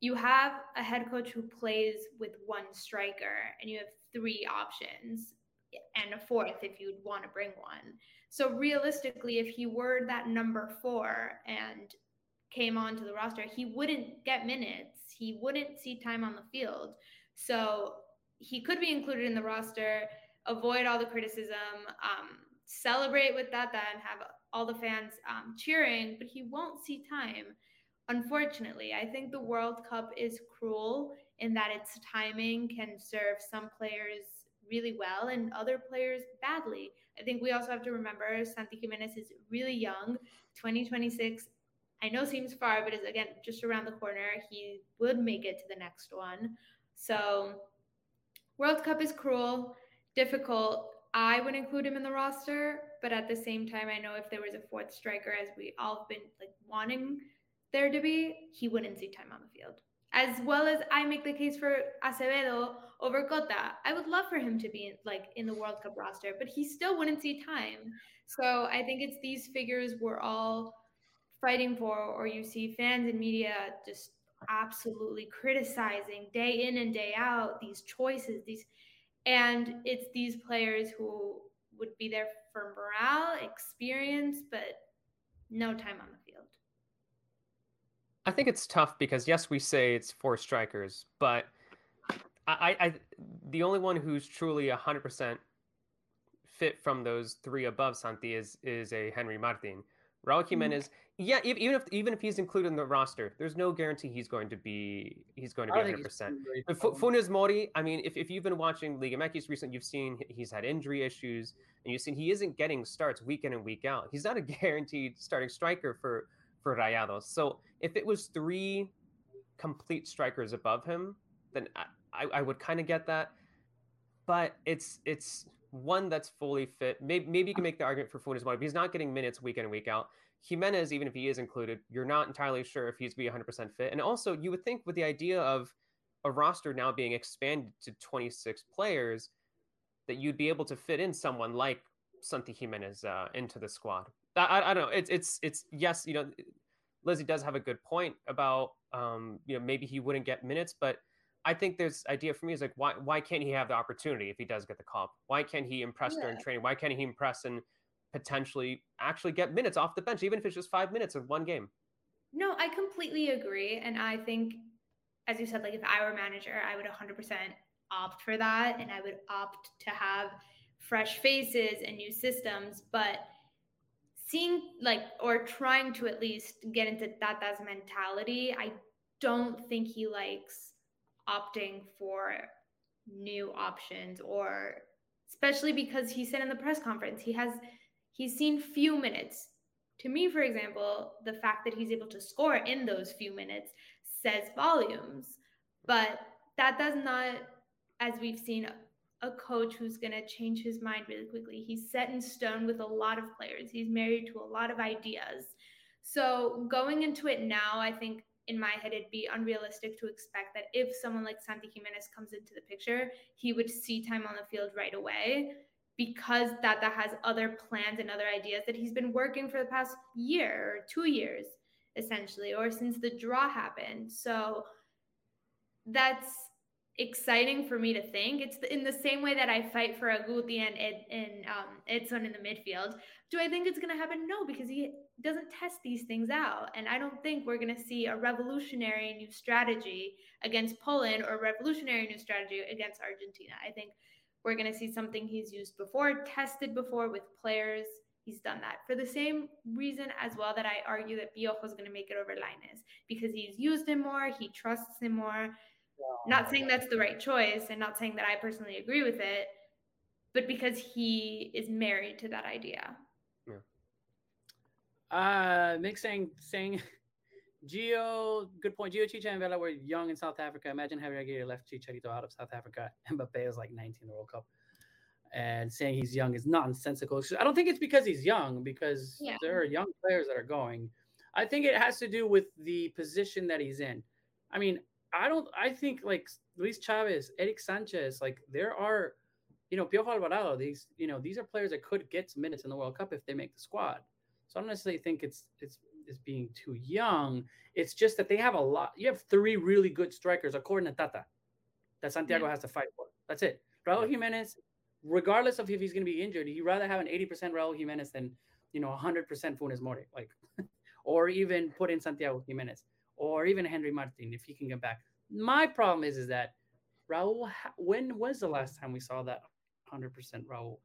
you have a head coach who plays with one striker and you have three options and a fourth if you'd want to bring one. So realistically, if he were that number four and came onto the roster, he wouldn't get minutes. He wouldn't see time on the field. So he could be included in the roster, avoid all the criticism, um, celebrate with that, and have all the fans um, cheering, but he won't see time. Unfortunately, I think the World Cup is cruel in that its timing can serve some players really well and other players badly. I think we also have to remember Santi Giménez is really young, 2026. I know seems far, but is again just around the corner. He would make it to the next one. So, World Cup is cruel, difficult. I would include him in the roster, but at the same time, I know if there was a fourth striker, as we all have been like wanting there to be, he wouldn't see time on the field as well as I make the case for Acevedo over Cota. I would love for him to be like in the World Cup roster, but he still wouldn't see time. So I think it's these figures we're all fighting for, or you see fans and media just absolutely criticizing day in and day out these choices, these and it's these players who would be there for morale, experience, but no time on the field. I think it's tough because yes, we say it's four strikers, but I, I the only one who's truly hundred percent fit from those three above Santi is is a Henry Martin. Raul mm-hmm. Mm-hmm. Yeah, even if even if he's included in the roster, there's no guarantee he's going to be he's going to be 100. percent Funes Mori, I mean, if, if you've been watching Liga MX recently, you've seen he's had injury issues, and you've seen he isn't getting starts week in and week out. He's not a [laughs] guaranteed starting striker for for Rayados. So if it was three complete strikers above him, then I, I would kind of get that. But it's it's one that's fully fit. Maybe, maybe you can make the argument for Funes Mori, but he's not getting minutes week in and week out. Giménez, even if he is included, you're not entirely sure if he's be 100% fit. And also, you would think with the idea of a roster now being expanded to 26 players, that you'd be able to fit in someone like Santi Giménez uh, into the squad. I, I, I, don't know. It's it's it's yes, you know, Lizzie does have a good point about um, you know maybe he wouldn't get minutes, but I think there's idea for me is like why why can't he have the opportunity if he does get the call? Why can't he impress yeah. during training? Why can't he impress and potentially actually get minutes off the bench, even if it's just five minutes of one game? No, I completely agree, and I think, as you said, like if I were manager, I would 100% opt for that, and I would opt to have fresh faces and new systems, but seeing like or trying to at least get into Tata's mentality, I don't think he likes opting for new options or especially because he said in the press conference he has he's seen few minutes. To me, for example, the fact that he's able to score in those few minutes says volumes. But that does not, as we've seen, a coach who's going to change his mind really quickly. He's set in stone with a lot of players, he's married to a lot of ideas. So going into it now, I think in my head, it'd be unrealistic to expect that if someone like Santi Giménez comes into the picture, he would see time on the field right away because Tata has other plans and other ideas that he's been working for the past year or two years, essentially, or since the draw happened. So that's exciting for me to think. It's in the same way that I fight for Agouti and Ed, and um, Edson in the midfield. Do I think it's going to happen? No, because he doesn't test these things out. And I don't think we're going to see a revolutionary new strategy against Poland or revolutionary new strategy against Argentina. I think we're going to see something he's used before, tested before with players. He's done that for the same reason as well that I argue that Piojo is going to make it over Lainez because he's used him more, he trusts him more. Not saying that's the right choice and not saying that I personally agree with it, but because he is married to that idea. Yeah. Uh, Mick saying saying Gio, good point. Gio, Chicha, and Vela were young in South Africa. Imagine having Aguirre left Chicharito out of South Africa. [laughs] Mbappe is like 19 in the World Cup. And saying he's young is nonsensical. I don't think it's because he's young, because yeah. there are young players that are going. I think it has to do with the position that he's in. I mean, I don't. I think like Luis Chavez, Erick Sanchez, like there are, you know, Piojo Alvarado. These, you know, these are players that could get some minutes in the World Cup if they make the squad. So I don't necessarily think it's it's is being too young. It's just that they have a lot. You have three really good strikers, according to Tata, that Santiago yeah. has to fight for. That's it. Raul Jimenez, regardless of if he's going to be injured, he'd rather have an 80% Raul Jimenez than, you know, 100% Funes Mori, like, [laughs] or even put in Santiago Giménez, or even Henry Martin if he can get back. My problem is, is that Raul, when was the last time we saw that 100% Raul?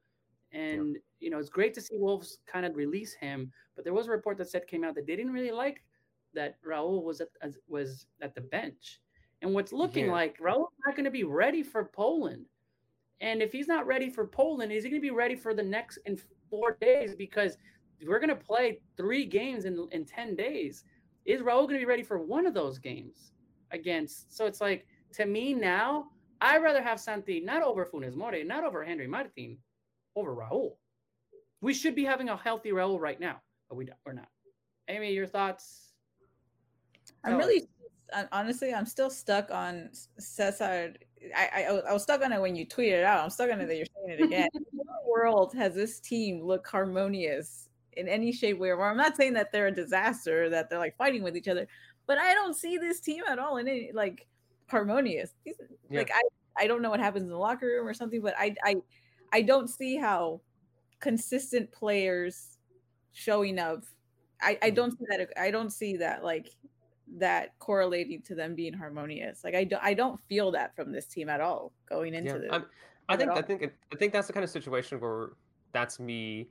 And you know, it's great to see Wolves kind of release him, but there was a report that said came out that they didn't really like that Raul was at was at the bench. And what's looking yeah. like Raul's not going to be ready for Poland. And if he's not ready for Poland, is he going to be ready for the next in four days? Because we're going to play three games in, in 10 days. Is Raul going to be ready for one of those games against? So it's like, to me now, I'd rather have Santi not over Funes Mori, not over Henry Martin, over Raul. We should be having a healthy Raul right now, but we don't, we're not. Amy, your thoughts? I'm really honestly, I'm still stuck on Cesar. I, I, I was stuck on it when you tweeted it out. I'm stuck on it that you're saying it again. [laughs] what world has this team look harmonious in any shape, way, or form? I'm not saying that they're a disaster, that they're like fighting with each other, but I don't see this team at all in any like harmonious. yeah. Like I, I don't know what happens in the locker room or something, but I, I I don't see how consistent players showing up. I, I don't see that. I don't see that like that correlating to them being harmonious. Like I don't I don't feel that from this team at all going into yeah, this. I think I think I think that's the kind of situation where that's me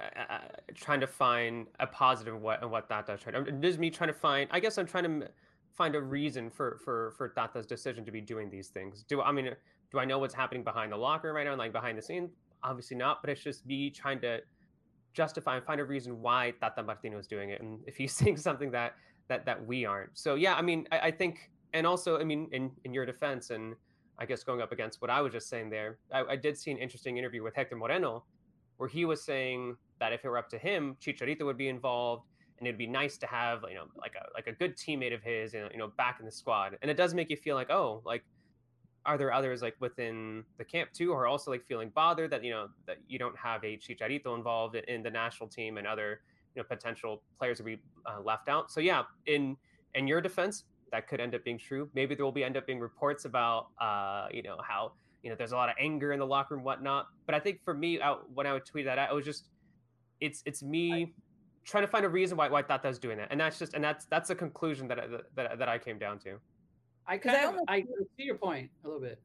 uh, uh trying to find a positive what and what that does. Try. It is me trying to find. I guess I'm trying to find a reason for for for Tata's decision to be doing these things. Do I mean do I know what's happening behind the locker room right now, like behind the scene? Obviously not, but it's just me trying to justify and find a reason why Tata Martino is doing it, and if he's [laughs] saying something that that that we aren't. So yeah, I mean, I, I think, and also, I mean, in in your defense, and I guess going up against what I was just saying there, I, I did see an interesting interview with Hector Moreno, where he was saying that if it were up to him, Chicharito would be involved, and it'd be nice to have you know like a like a good teammate of his, you know, back in the squad. And it does make you feel like oh, like are there others like within the camp too, who are also like feeling bothered that you know that you don't have a Chicharito involved in the national team and other you know potential players to be uh, left out. So yeah, in in your defense, that could end up being true. Maybe there will be end up being reports about uh, you know how you know there's a lot of anger in the locker room, whatnot. But I think for me, I, when I would tweet that, out, it was just it's it's me trying to find a reason why why I thought that was doing that, and that's just and that's that's a conclusion that that that I came down to. I kind of I, I see your point a little bit.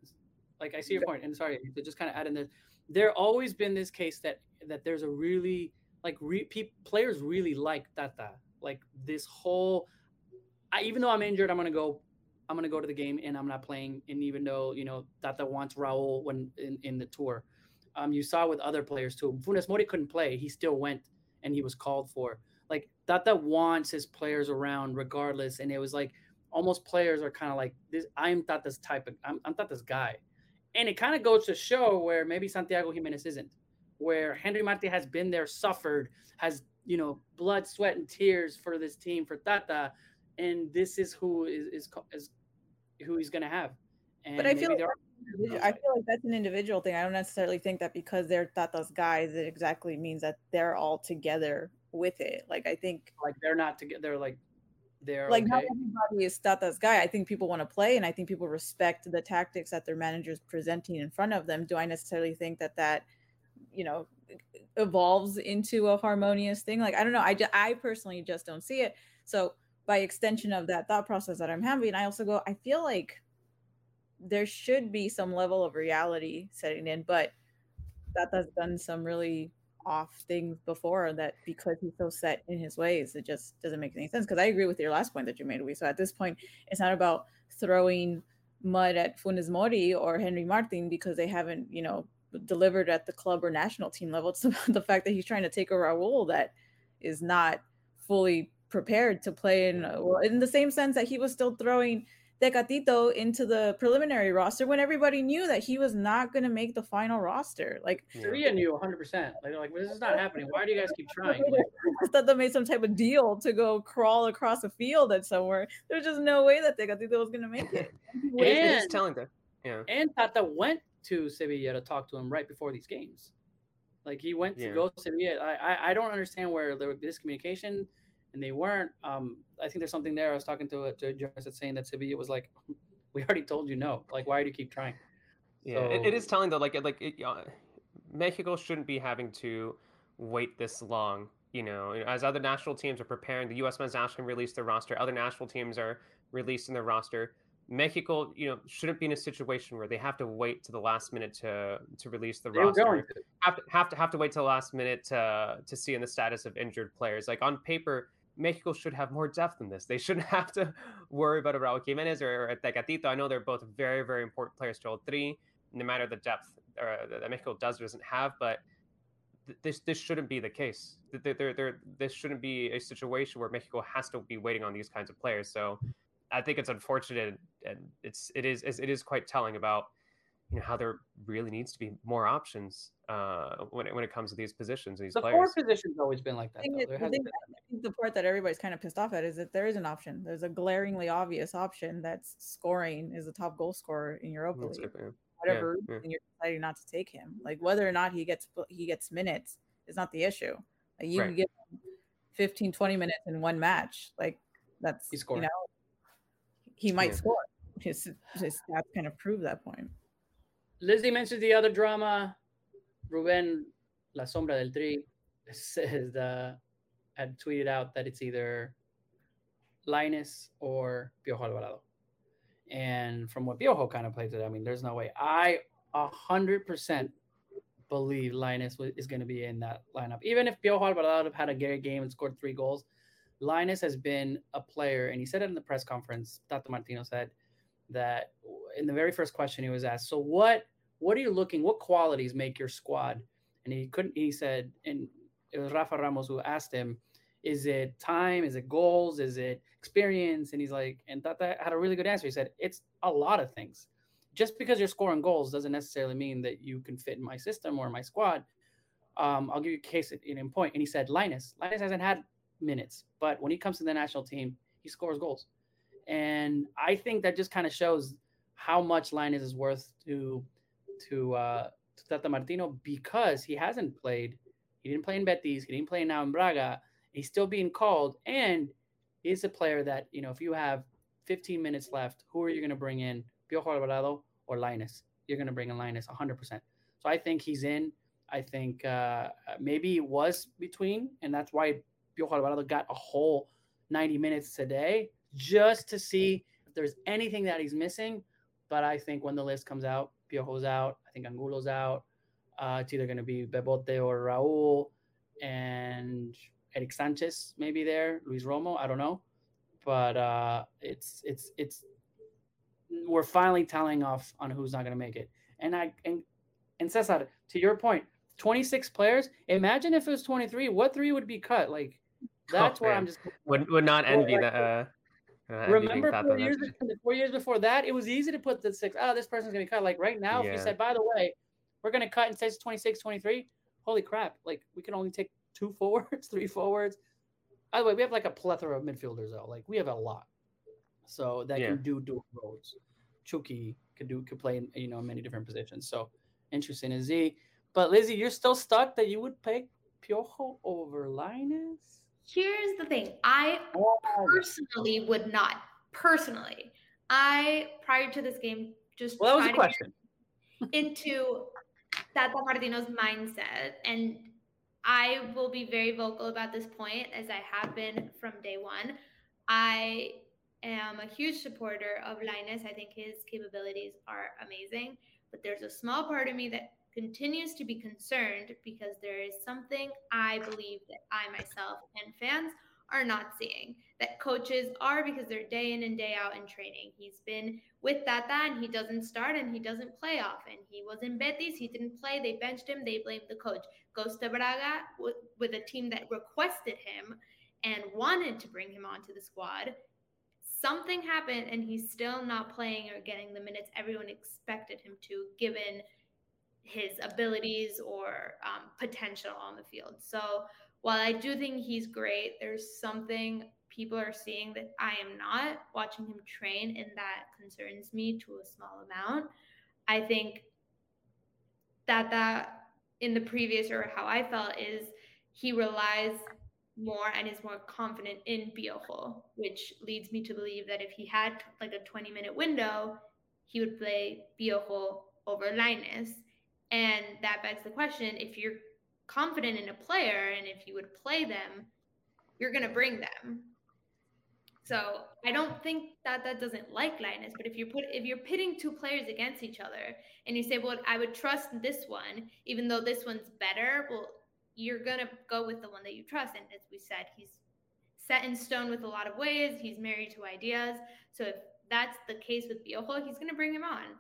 Like I see your point, and sorry to just kind of add in there. There always been this case that that there's a really like re, pe- players really like Tata. Like this whole, I, even though I'm injured, I'm gonna go. I'm gonna go to the game and I'm not playing. And even though you know Tata wants Raul when in, in the tour, um, you saw with other players too. Funes Mori couldn't play. He still went and he was called for. Like Tata wants his players around regardless. And it was like almost players are kind of like this. I'm Tata's type of. I'm, I'm Tata's guy, and it kind of goes to show where maybe Santiago Giménez isn't where Henry Martin has been there, suffered, has you know blood, sweat, and tears for this team for Tata, and this is who is is, is who he's going to have. And but I feel like, I feel like that's an individual thing. I don't necessarily think that because they're Tata's guys, it exactly means that they're all together with it. Like I think like they're not together. They're like they're like okay. not everybody is Tata's guy. I think people want to play, and I think people respect the tactics that their managers presenting in front of them. Do I necessarily think that that you know evolves into a harmonious thing like i don't know i just, i personally just don't see it so by extension of that thought process that i'm having i also go i feel like there should be some level of reality setting in but that has done some really off things before that because he's so set in his ways it just doesn't make any sense because i agree with your last point that you made we so at this point it's not about throwing mud at Funes Mori or Henry Martin because they haven't, you know, delivered at the club or national team level. [laughs] It's the fact that he's trying to take a Raul that is not fully prepared to play in uh, well, in the same sense that he was still throwing Tecatito into the preliminary roster when everybody knew that he was not going to make the final roster. Like Korea knew 100. percent Like, like this is not happening. Why do you guys keep trying? [laughs] I thought they made some type of deal to go crawl across a field at somewhere. There's just no way that Tecatito was going to make it. and, [laughs] it is telling them. Yeah. And Tata went to Sevilla to talk to him right before these games. Like he went to yeah. go to Sevilla. I, I, I don't understand where there was miscommunication and they weren't. Um, I think there's something there. I was talking to a to journalist saying that Sevilla was like, [laughs] we already told you no. Like, why do you keep trying? Yeah, so, it, it is telling though. Like, like it, uh, Mexico shouldn't be having to wait this long. You know, as other national teams are preparing, the U.S. men's national team released their roster. Other national teams are releasing their roster. Mexico, you know, shouldn't be in a situation where they have to wait to the last minute to to release the they roster. Have to have to have to wait till the last minute to to see in the status of injured players. Like on paper, Mexico should have more depth than this. They shouldn't [laughs] have to worry about a Raul Jimenez or, Tecatito. I know they're both very very important players to all three, no matter the depth that Mexico does or doesn't have. But this this shouldn't be the case. There, there, this shouldn't be a situation where Mexico has to be waiting on these kinds of players. So I think it's unfortunate and it's it is it is quite telling about you know how there really needs to be more options uh, when it, when it comes to these positions. These the players. core position's always been like that. I think, I think the part that everybody's kind of pissed off at is that there is an option. There's a glaringly obvious option that's scoring is the top goal scorer in Europa League. It, yeah. Whatever yeah, yeah. you're deciding not to take him, like whether or not he gets he gets minutes is not the issue. Like you right. can get 15, 20 minutes in one match. Like that's you know he might yeah. score. His, his stats kind of prove that point. Lizzie mentioned the other drama. Ruben La Sombra del Tri [laughs] says the had tweeted out that it's either Lainez or Piojo Alvarado. And from what Piojo kind of plays it, I mean, there's no way. I a hundred percent believe Lainez is going to be in that lineup. Even if Piojo Alvarado had a great game and scored three goals, Lainez has been a player, and he said it in the press conference. Tata Martino said that in the very first question he was asked, "So what? What are you looking? What qualities make your squad?" And he couldn't. He said, and it was Rafa Ramos who asked him, "Is it time? Is it goals? Is it experience?" And he's like, and Tata had a really good answer. He said, "It's a lot of things. Just because you're scoring goals doesn't necessarily mean that you can fit in my system or my squad." Um, I'll give you a case in point. And he said, Lainez, Lainez hasn't had minutes, but when he comes to the national team, he scores goals. And I think that just kind of shows how much Lainez is worth to to uh, to Tata Martino because he hasn't played. He didn't play in Betis. He didn't play now in Braga. He's still being called, and he's a player that you know if you have 15 minutes left, who are you going to bring in? Piojo Alvarado or Lainez? You're going to bring in Lainez 100%. So I think he's in. I think uh, maybe it was between, and that's why Piojo Alvarado got a whole 90 minutes today just to see if there's anything that he's missing. But I think when the list comes out, Piojo's out. I think Angulo's out. Uh, it's either going to be Bebote or Raul and Erick Sanchez maybe there, Luis Romo. I don't know, but uh, it's it's it's we're finally telling off on who's not going to make it. And I and and Cesar, to your point, 26 players. Imagine if it was 23. What three would be cut? Like oh, that's oh, where I'm just would would not envy the. Uh, uh, Remember four years, four years before that, it was easy to put the six. Oh, this person's going to cut. Like right now, yeah. if you said, by the way, we're going to cut and says 26, 23, holy crap. Like we can only take two [laughs] forwards, three forwards. By the way, we have like a plethora of midfielders though. Like we have a lot. So that yeah. can do dual roles. Chucky could do could play in you know many different positions. So interesting is Z. But Lizzie, you're still stuck that you would pick Piojo over Lainez? Here's the thing. I personally would not. Personally. I prior to this game just well, that was a question. into Tata Martino's mindset and I will be very vocal about this point as I have been from day one. I am a huge supporter of Lainez. I think his capabilities are amazing, but there's a small part of me that continues to be concerned because there is something I believe that I myself and fans are not seeing that coaches are because they're day in and day out in training. He's been with that and he doesn't start and he doesn't play often. He was in Betis, he didn't play, they benched him, they blamed the coach. Goes to Braga with, with a team that requested him and wanted to bring him onto the squad. Something happened and he's still not playing or getting the minutes everyone expected him to, given his abilities or um, potential on the field. So while I do think he's great, there's something people are seeing that I am not watching him train, and that concerns me to a small amount. I think that that in the previous or how I felt is he relies more and is more confident in Piojo, which leads me to believe that if he had like a 20 minute window, he would play Piojo over Lainez. And that begs the question if you're confident in a player and if you would play them, you're going to bring them. So I don't think that that doesn't like Lainez, but if you put if you're pitting two players against each other and you say, well, I would trust this one, even though this one's better, well, you're gonna go with the one that you trust. And as we said, he's set in stone with a lot of ways. He's married to ideas. So if that's the case with Piojo, he's gonna bring him on.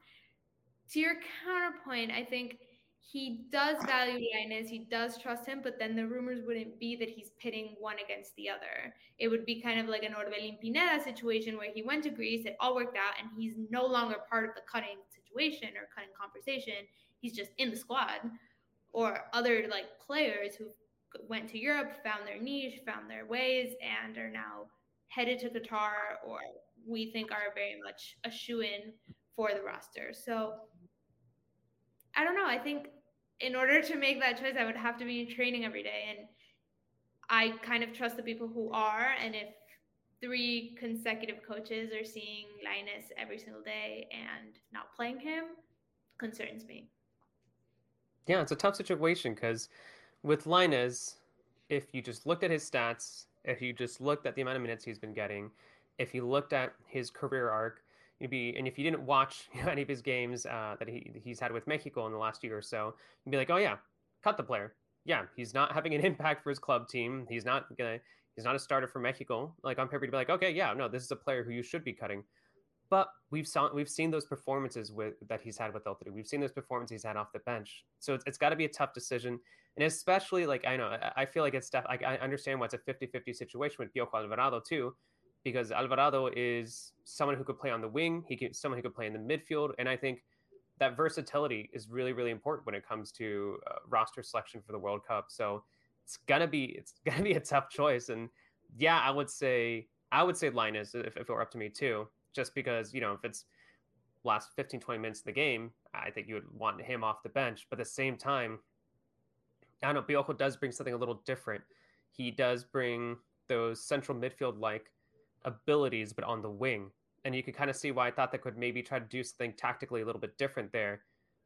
To your counterpoint, I think he does value Lainez, he does trust him, but then the rumors wouldn't be that he's pitting one against the other. It would be kind of like an Orbelin Pineda situation where he went to Greece, it all worked out, and he's no longer part of the cutting situation or cutting conversation. He's just in the squad. Or other like players who went to Europe, found their niche, found their ways, and are now headed to Qatar or we think are very much a shoe in for the roster. So I don't know. I think in order to make that choice, I would have to be training every day. And I kind of trust the people who are. And if three consecutive coaches are seeing Lainez every single day and not playing him, concerns me. Yeah, it's a tough situation because with Lainez, if you just looked at his stats, if you just looked at the amount of minutes he's been getting, if you looked at his career arc, you'd be and if you didn't watch [laughs] any of his games uh, that he he's had with Mexico in the last year or so, you'd be like, oh yeah, cut the player. Yeah, he's not having an [laughs] impact for his club team. He's not gonna. He's not a starter for Mexico. Like on paper, to be like, okay, yeah, no, this is a player who you should be cutting. But we've saw we've seen those performances with that he's had with El. We've seen those performances he's had off the bench. So it's, it's got to be a tough decision, and especially like I know I feel like it's def- I, I understand why it's a 50-50 situation with Piojo Alvarado too, because Alvarado is someone who could play on the wing. He could someone who could play in the midfield, and I think that versatility is really really important when it comes to uh, roster selection for the World Cup. So it's gonna be it's [laughs] gonna be a tough choice. And yeah, I would say I would say Lainez if, if it were up to me too, just because you know if it's last 15 20 minutes of the game, I think you would want him off the bench. But at the same time, I don't know. Piojo does bring something a little different. He does bring those central midfield like abilities, but on the wing. And you can kind of see why I thought they could maybe try to do something tactically a little bit different there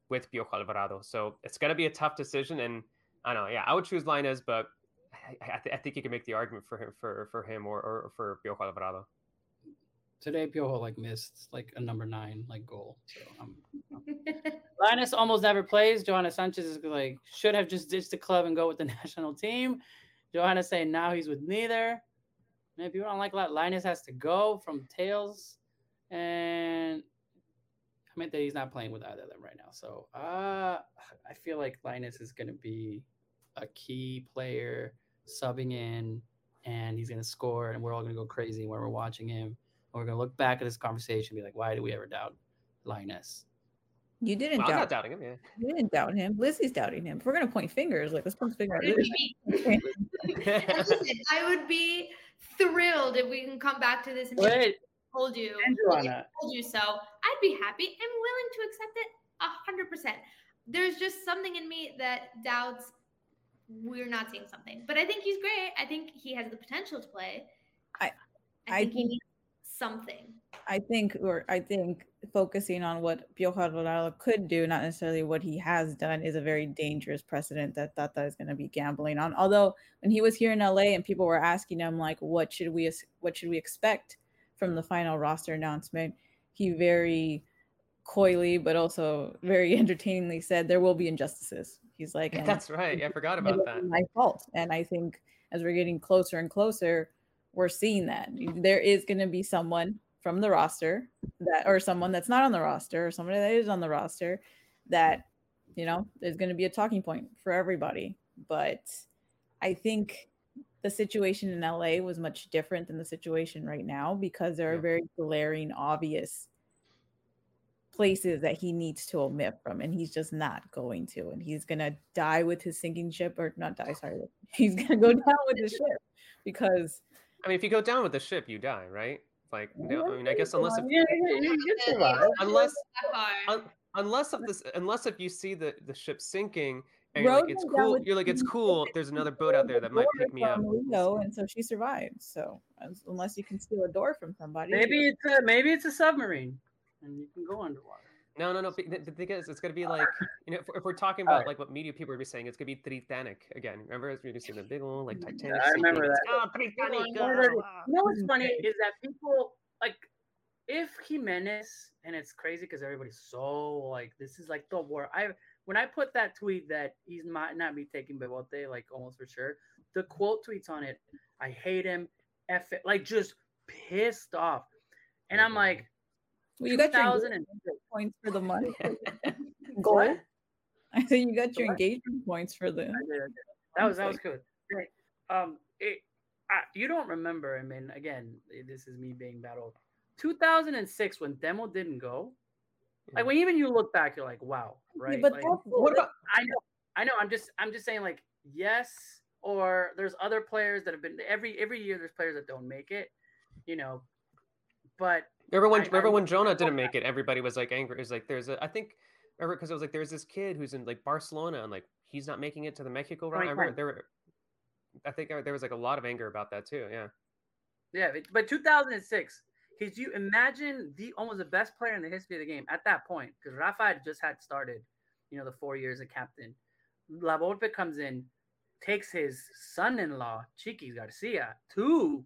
with Piojo Alvarado. So it's going to be a tough decision. And I don't know. Yeah, I would choose Lainez, but I, I, th- I think you can make the argument for him for for him or, or for Piojo Alvarado. Today, Piojo like missed like a number nine like goal. So um, [laughs] Lainez almost never plays. Johanna Sanchez is like should have just ditched the club and go with the [laughs] national team. Johanna saying now he's with neither. And if you don't like that, Lainez has to go from tails. And I meant that he's not playing with either of them right now. So uh, I feel like Lainez is going to be a key player subbing in, and he's going to score, and we're all going to go crazy when we're watching him. And we're going to look back at this conversation and be like, why did we ever doubt Lainez? You didn't Well, doubt. I'm not doubting him. Yeah. You didn't doubt him. Lizzie's doubting him. If we're gonna point fingers, like let's point fingers. at It would Lizzie. be me. Listen, I would be thrilled if we can come back to this and be Wait, told you, and told you, Joanna. told you so. I'd be happy and willing to accept it a hundred percent. There's just something in me that doubts we're not seeing something. But I think he's great. I think he has the potential to play. I- I I think he needs something. I think, or I think, focusing on what Piojo Alvarado could do, not necessarily what he has done, is a very dangerous precedent that Tata is going to be gambling on. Although when he was here in LA and people were asking him like, "What should we, what should we expect from the final roster announcement?" he very coyly, but also very [laughs] entertainingly said, "There will be injustices." He's like, [laughs] That's right. I forgot about that. my fault. And I think as we're getting closer and closer, we're seeing that. There is going to be someone from the roster that, or someone that's not on the roster, or somebody that is on the roster that, you know, there's going to be a talking point for everybody. But I think the situation in LA was much different than the situation right now because there are very glaring, obvious places that he needs to omit from and he's just not going to. And he's going to die with his sinking ship or not die sorry [laughs] he's going to go down with the ship because I mean, if you go down with the ship, you die, right? Like, no, I mean, I guess unless if, Yeah, yeah, yeah, you survive. Unless- un- unless of this, unless if you see the the ship sinking and you're like, it's cool. You're like, it's cool. There's another boat out there that might pick me up. Rio, and so she survived so unless you can steal a door from somebody Maybe it's a maybe it's a submarine, and you can go underwater. No, no, no. but The, the thing is, it's gonna be like, [laughs] you know, if, if we're talking about like what media people would be saying, it's gonna be Titanic again. Remember, as we used to see the big old like Titanic. I remember it's, that. Oh, Titanic. You know ah." You know what's funny [laughs] is that people like if Jimenez and it's crazy because everybody's so like this is like the war. I when I put that tweet that he's might not be taking Bebote like almost for sure. The quote tweets on it. I hate him. F it, like just pissed off, and I'm like, well, you got your 2000 points for the month [laughs] goal [laughs] What? i said you got your engagement points for the I did, I did. That was that was good. Great. Um, it, I, you don't remember? I mean, again, this is me being battled. 2006 when Temo didn't go. Like when even you look back, you're like, wow, right? but Like, that's What about? I know, I know. I'm just, I'm just saying, like, yes, or there's other players that have been every every year. There's players that don't make it, you know. But Remember when? I- I remember when Jonah didn't make it? Everybody was like angry. It was like there's a. I think remember because it was like there's this kid who's in like Barcelona and like he's not making it to the Mexico round. I remember 2010. there were. I think there there was like a lot of anger about that too. Yeah. Yeah, but- but 2006. Could you imagine the almost the best player in the history of the game at that point? Because Rafa just had started, you know, the four years of captain. La Volpe comes in, takes his son-in-law Chiquis Garcia to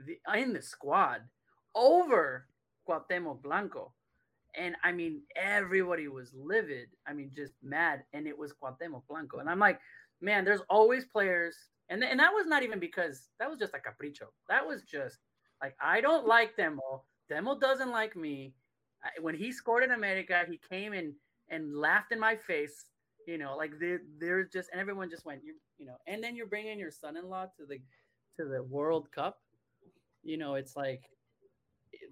the in the squad over Cuauhtemoc Blanco, and I mean everybody was livid. I mean just mad, and it was Cuauhtemoc Blanco, and I'm like, man, there's always players, and th- and that was not even because that was just a capricho. That was just like I don't like Temo. Temo doesn't like me. I, when he scored in America, he came in and laughed in my face. You know, like they're just and everyone just went, you you know, and then you're bringing your son-in-law to the to the World Cup. You know, it's like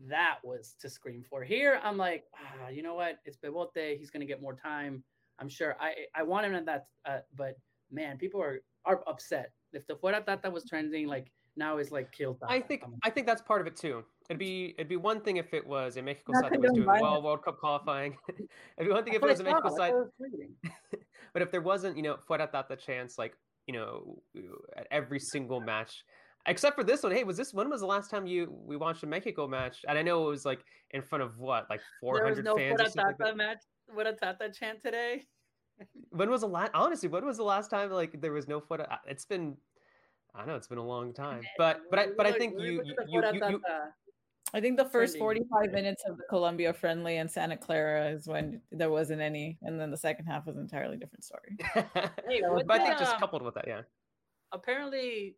that was to scream for. Here, I'm like, ah, you know what? It's Bebote. He's going to get more time. I'm sure. I I want him at that, uh, but man, people are are upset. If the Fuera Tata was trending, like now is like killed. I think I think that's part of it too. It'd be it'd be one thing if it was a Mexico side that was doing well World Cup qualifying. [laughs] it'd be one thing if it was a Mexico side. [laughs] but if there wasn't, you know, Fuera Tata the chance, like you know, at every single match, except for this one. Hey, was this when was the last time you we watched a Mexico match? And I know it was like in front of what, like four hundred no fans. Fuera Tata like match. what a Tata chant today. [laughs] when was the last? Honestly, when was the last time like there was no Fuera? It's been I know it's been a long time, but but I but I think you you, you, you I think the first 45 minutes of the Colombia friendly and Santa Clara is when there wasn't any, and then the second half was an entirely different story. [laughs] hey, but I think just uh, coupled with that, yeah. Apparently,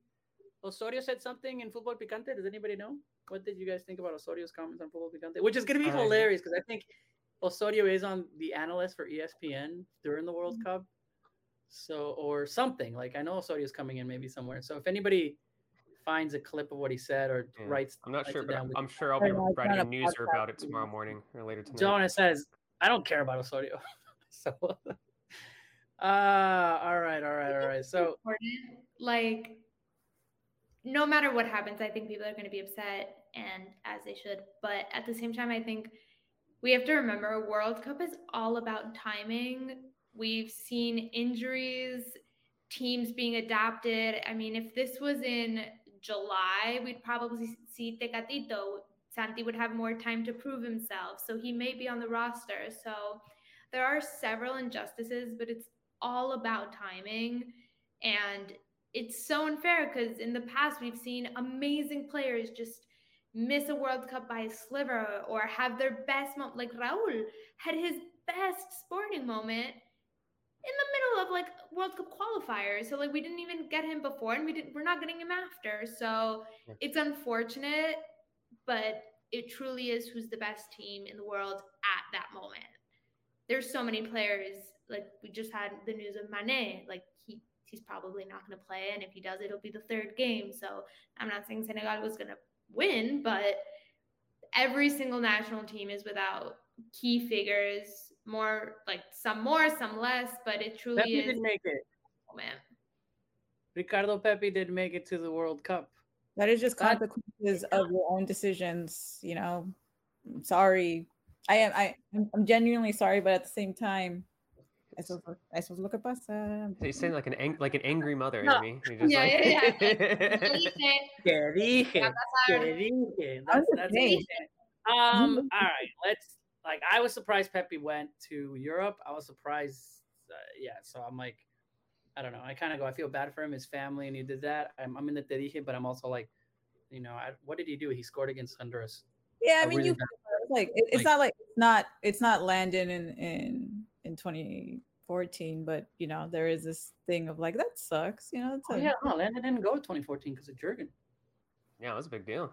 Osorio said something in Futbol Picante. Does anybody know? What did you guys think about Osorio's comments on Futbol Picante? Which is going to be hilarious because I think Osorio is on the analyst for ESPN during the World mm-hmm. Cup. So, or something like I know Osorio is coming in maybe somewhere. So, if anybody finds a clip of what he said or yeah. writes, I'm not sure, but I'm, I'm sure I'll be writing a newser about it tomorrow morning or later tonight. Jonah says, I don't care about Osorio. [laughs] so, [laughs] uh, all right, all right, all right. So, like, no matter what happens, I think people are going to be upset, and as they should. But at the same time, I think we have to remember a World Cup is all about timing We've seen injuries, teams being adapted. I mean, if this was in July, we'd probably see Tecatito. Santi would have more time to prove himself. So he may be on the roster. So there are several injustices, but it's all about timing. And it's so unfair because in the past, we've seen amazing players just miss a World Cup by a sliver or have their best moment. Like Raul had his best sporting moment in the middle of like World Cup qualifiers. So like we didn't even get him before and we didn't we're not getting him after. So it's unfortunate, but it truly is who's the best team in the world at that moment. There's so many players like we just had the news of Mané, like he's probably not going to play and if he does it'll be the third game. So I'm not saying Senegal was going to win, but every single national team is without key figures more like some more, some less, but it truly Pepi is. didn't make it. Oh, man. Ricardo Pepi did make it to the World Cup. That is just consequences of your own decisions. You know, I'm sorry. I am. I. I'm genuinely sorry, but at the same time, I suppose. I suppose look at us. Uh, He's saying like an ang- like an angry mother, no. Amy. [laughs] yeah, like... yeah, yeah. ¿Qué [laughs] dije? ¿Qué dije? That's, that's um. [laughs] All right. Let's like I was surprised Pepi went to Europe. I was surprised. Uh, yeah, so I'm like, I don't know. I kind of go. I feel bad for him, his family, and he did that. I'm, I'm in the Te but I'm also like, you know, I, what did he do? He scored against Honduras. Yeah, I mean, you like it, it's like, not like it's not it's not Landon and in in 2014, but you know there is this thing of like that sucks. You know, oh, a, yeah, no, Landon didn't go 2014 because of Jurgen. Yeah, it was a big deal.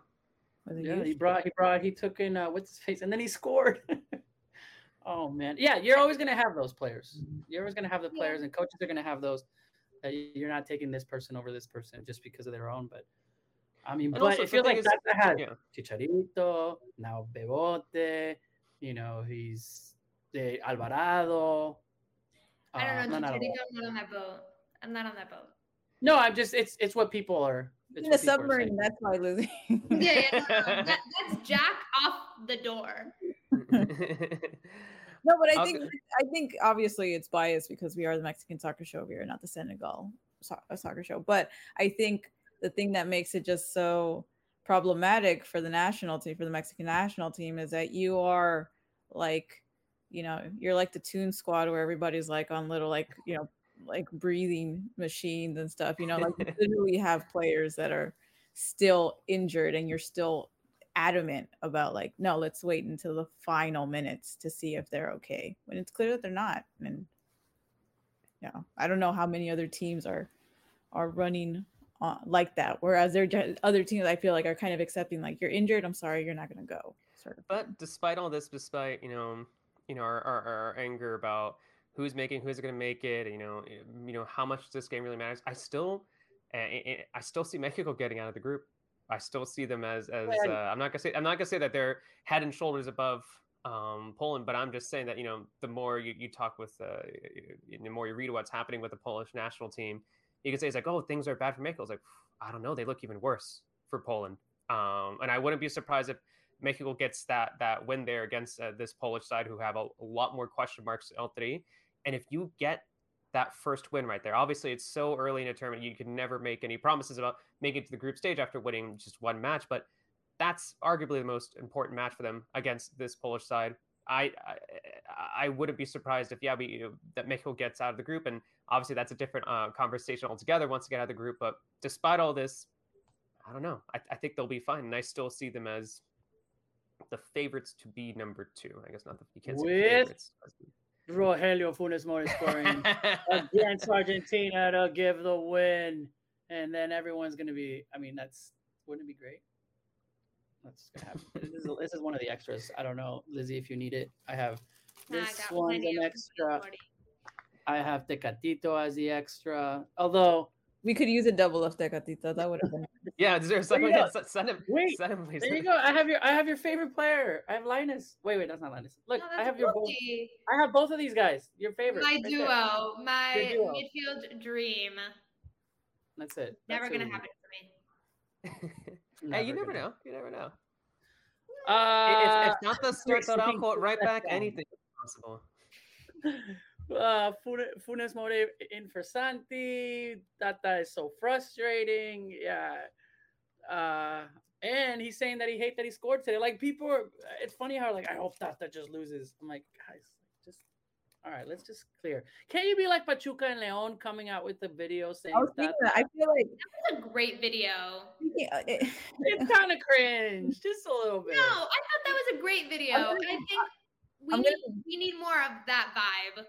Yeah, he brought he brought he took in uh, what's his face, and then he scored. [laughs] oh man, yeah, you're always gonna have those players. You're always gonna have the players, and coaches are gonna have those. That you're not taking this person over this person just because of their own, but. I mean, and but it feels like that had yeah. Chicharito, now Bebote, you know, he's de Alvarado. I don't know, uh, Chicharito, I'm not on that boat. I'm not on that boat. No, I'm just it's it's what people are in the submarine. That's why losing. yeah, yeah no, no, [laughs] that, that's Jack off the door. [laughs] no, but I think I think obviously it's biased because we are the Mexican soccer show here, not the Senegal so- soccer show. But I think the thing that makes it just so problematic for the national team, for the Mexican national team, is that you are like, you know, you're like the tune squad where everybody's like on little like you know like breathing machines and stuff. You know, like you [laughs] literally have players that are still injured and you're still adamant about like, no, let's wait until the final minutes to see if they're okay. When it's clear that they're not. And yeah, I don't know how many other teams are are running uh, like that. Whereas there other teams I feel like are kind of accepting like you're injured, I'm sorry, you're not going to go. Sort of. But despite all this, despite you know, you know our, our, our anger about who's making who's going to make it you know you know how much this game really matters. I still eh, eh, eh, i still see mexico getting out of the group. I still see them as as uh, I'm not gonna say I'm not gonna say that they're head and shoulders above um, Poland, but I'm just saying that you know the more you, you talk with uh, the more you read what's happening with the Polish national team, you can say it's like oh things are bad for Mexico. It's like I don't know, they look even worse for Poland, um, and I wouldn't be surprised if Mexico gets that that win there against uh, this Polish side who have a, a lot more question marks L three, and if you get that first win right there. Obviously, it's so early in a tournament, you can never make any promises about making it to the group stage after winning just one match. But that's arguably the most important match for them against this Polish side. I I, I wouldn't be surprised if yeah we that Mexico gets out of the group, and obviously that's a different uh, conversation altogether once get out of the group. But despite all this, I don't know. I, I think they'll be fine, and I still see them as the favorites to be number two. I guess not the you can't say With- favorites. Rogelio Funes Mori scoring [laughs] against Argentina to give the win, and then everyone's gonna be. I mean, that's wouldn't it be great? That's gonna happen. this, is, this is one of the extras. I don't know, Lizzie, if you need it. I have Nah, I this got one's an extra. I have Tecatito as the extra. Although, We could use a double of Tecatito. That would have been. Yeah, is there someone that send- send him? Wait, send him, please. there you go. I have your. I have your favorite player. I have Lainez. Wait, wait, that's not Lainez. Look, No, I have your. Both, I have both of these guys. Your favorite. My right there. duo, my duo. midfield dream. That's it. Never gonna happen for me. [laughs] hey, you never know. You never know. Uh, if, if not the start Racing Araujo at right back, anything is possible. [laughs] uh, Fune- Funes Mori in for Santi. Tata is so frustrating. Yeah. Uh, and he's saying that he hate that he scored today. Like people are, it's funny how like I hope Tata just loses. I'm like, guys, just all right, let's just clear. Can't you be like Pachuca and Leon coming out with the video saying I was that? that. I feel like That's a great video. yeah, it- [laughs] It's kind of cringe, just a little bit. No, I thought that was a great video, I'm and gonna- I think we I'm need gonna- we need more of that vibe.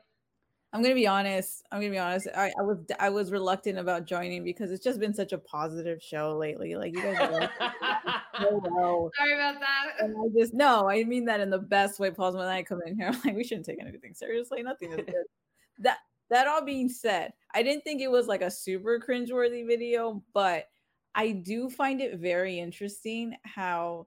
I'm gonna be honest. I'm gonna be honest. I, I was I was reluctant about joining because it's just been such a positive show lately. Like you guys are like, [laughs] so well. Sorry about that. And I just no, I mean that in the best way possible. When I come in here, I'm like, we shouldn't take anything seriously. Nothing is good. [laughs] that that all being said, I didn't think it was like a super cringeworthy video, but I do find it very interesting how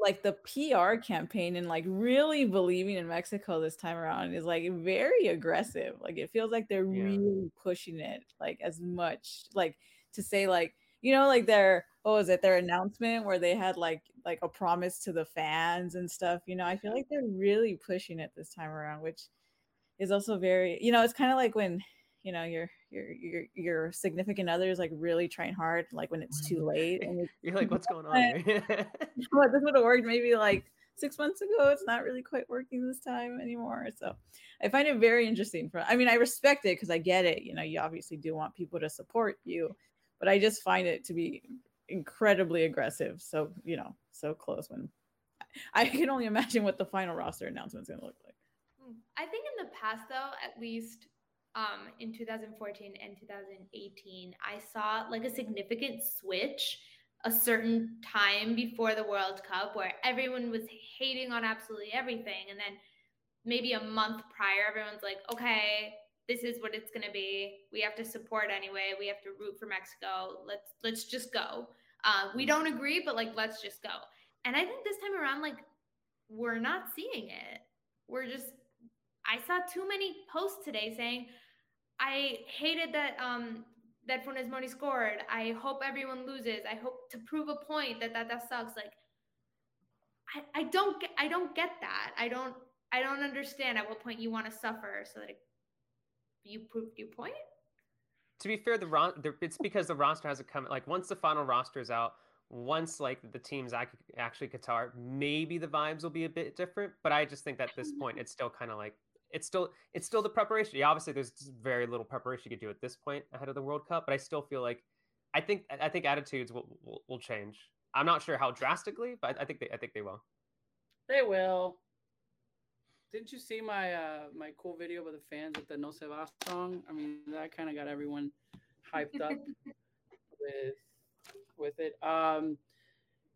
like the PR campaign and like really believing in Mexico this time around is like very aggressive. Like it feels like they're Yeah. really pushing it like as much like to say like you know like their what was it their announcement where they had like like a promise to the fans and stuff you know i feel like they're really pushing it this time around which is also very you know it's kind of like when you know your your your your significant other is like really trying hard like when it's too late and it's, [laughs] You're like, what's going on [laughs] here? [laughs] well, this would have worked maybe like six months ago it's not really quite working this time anymore so i find it very interesting for i mean i respect it because i get it you know you obviously do want people to support you but i just find it to be incredibly aggressive so you know so close when i can only imagine what the final roster announcement is going to look like Hmm. I think in the past, though, at least um, in 2014 and 2018, I saw like a significant switch a certain time before the World Cup where everyone was hating on absolutely everything. And then maybe a month prior, everyone's like, okay, this is what it's going to be. We have to support anyway. We have to root for Mexico. Let's let's just go. Uh, we don't agree, but like let's just go. And I think this time around, like we're not seeing it. We're just I saw too many posts today saying I hated that um that Funes Mori scored. I hope everyone loses. I hope to prove a point that that, that sucks. Like I, I don't get I don't get that. I don't I don't understand at what point you want to suffer so that you proved your point. to be fair, the, ro- the it's because the roster hasn't come. Like once the final roster is out, once like the teams ac- actually Qatar, maybe the vibes will be a bit different. But I just think that at this point, it's still kind of like it's still it's still the preparation. Yeah, obviously, there's very little preparation you can do at this point ahead of the World Cup. But I still feel like I think I think attitudes will will, will change. I'm not sure how drastically, but I think they I think they will. They will. Didn't you see my uh my cool video with the fans with the No Se Va song? I mean, that kind of got everyone hyped up [laughs] with with it. Um,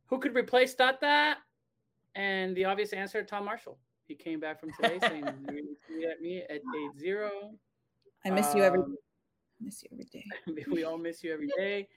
who could replace Tata? And the obvious answer, Tom Marshall. He came back from today saying, "You're tweet at me at eight zero. i miss you every Um, I miss you every day [laughs] we all miss you every day.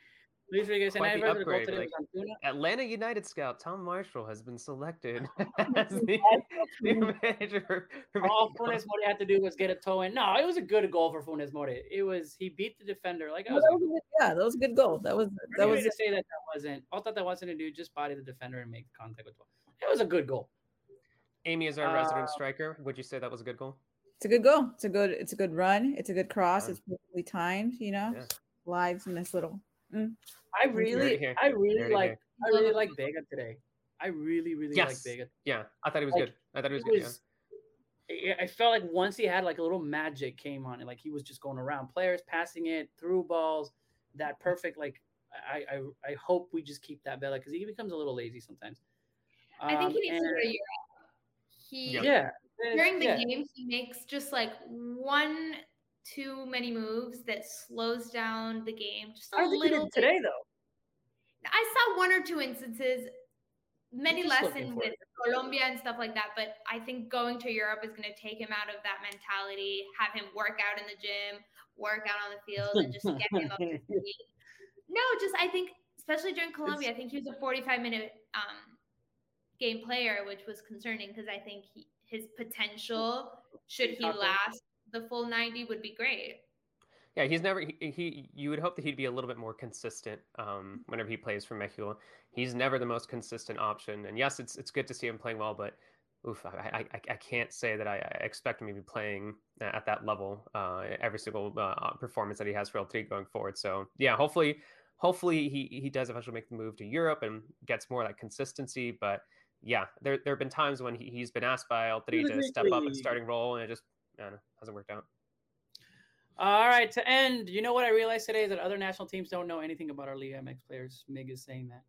Luis Rodriguez, and Quite I the read goal upgrade, today like- Atlanta United scout Tom Marshall has been selected [laughs] as the [laughs] new manager. for- for All Mexico. Funes Mori had to do was get a toe in. No, it was a good goal for Funes Mori. It was he beat the defender. Like I That was, was a good- yeah, that was a good goal. That was that that was to say that that wasn't. I thought that wasn't a do just body the defender and make contact with the ball. It was a good goal. Amy is our Uh, resident striker. Would you say that was a good goal? it's a good goal. It's a good it's a good run. It's a good cross. Yeah. It's perfectly timed. You know, Yeah. lives in this little. I really. I really like, here. I really like Vega today. I really, really Yes. like Vega. Yeah, I thought he was Like, good. I thought he was It good. was. I I felt like once he had like a little magic came on it, like he was just going around players, passing it through balls, that perfect. Like I, I, I hope we just keep that Vela because he becomes a little lazy sometimes. I think Um, he needs to go and- to Europe. He Yeah. Yeah, during the yeah. game he makes just like one too many moves that slows down the game just a I don't think he little did today though. I saw one or two instances, many just less in with. Colombia and stuff like that. But I think going to Europe is going to take him out of that mentality, have him work out in the gym, work out on the field, and just get him up to [laughs] speed. No, just I think, especially during Colombia, I think he was a 45 minute um, game player, which was concerning because I think he, his potential, should he last the full 90, would be great. Yeah, he's never he, he you would hope that he'd be a little bit more consistent um whenever he plays for Mexico. He's never the most consistent option. And yes, it's it's good to see him playing well, but oof, I I, I can't say that I I expect him to be playing at that level uh every single uh, performance that he has for El Tri going forward. So, yeah, hopefully hopefully he he does eventually make the move to Europe and gets more of that consistency, but yeah, there there have been times when he, he's been asked by El Tri to step up Exactly. and starting role and it just I don't know, hasn't worked out. All right, to end, you know what I realized today is that other national teams don't know anything about our Liga MX players. Mig is saying that.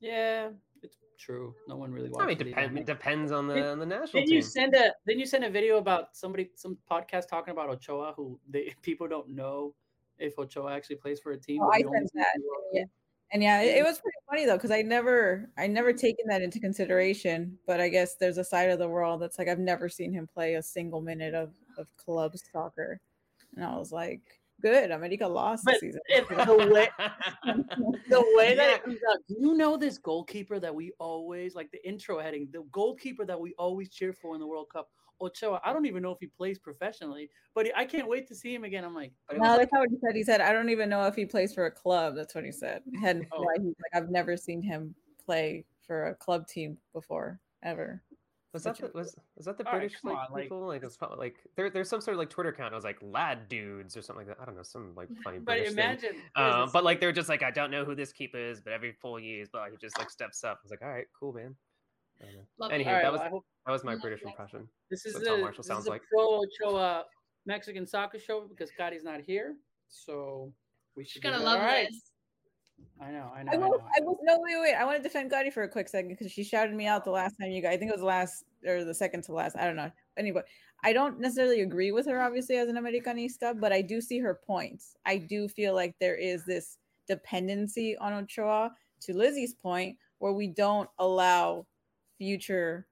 Yeah, it's true. No one really watches. I mean, Liga depend, it depends on the Did- on the national Didn't you send a? Didn't you send a video about somebody, some podcast talking about Ochoa, who they [laughs] people don't know if Ochoa actually plays for a team. Oh, I sent that. Yeah. And yeah, it, it was pretty funny though, because I never, I never taken that into consideration. But I guess there's a side of the world that's like I've never seen him play a single minute of of club soccer, and I was like, good, America lost But this season. it- [laughs] the way the way that it comes out. Do you know this goalkeeper that we always like the intro heading? The goalkeeper that we always cheer for in the World Cup, Ochoa. I don't even know if he plays professionally, but I can't wait to see him again. I'm like, But it No, like- how he said. He said, I don't even know if he plays for a club. That's what he said. He had Oh. why he's like, I've never seen him play for a club team before, ever. Was that the, was was that the All right, British come like on, like- people like it's probably like there there's some sort of like Twitter account. It was like lad dudes or something like that. I don't know some like funny [laughs] but British imagine. there's Um, but like they're just like I don't know who this keeper is, but every four years, but like, he just like steps up. I was like, all right, cool, man. I don't know. Love Anyhow, All right, that was I hope that was my British yeah. impression. this is what a, Tom Marshall this sounds is a like. pro Ochoa Mexican soccer show because Scotty's not here, so we should. She's do gonna love All right. this. I know, I know, I I know. I will, no, wait, wait. I want to defend Gotti for a quick second because she shouted me out the last time you guys, I think it was the last or the second to last. I don't know. Anyway, I don't necessarily agree with her, obviously, as an Americanista, but I do see her points. I do feel like there is this dependency on Ochoa, to Lizzie's point, where we don't allow future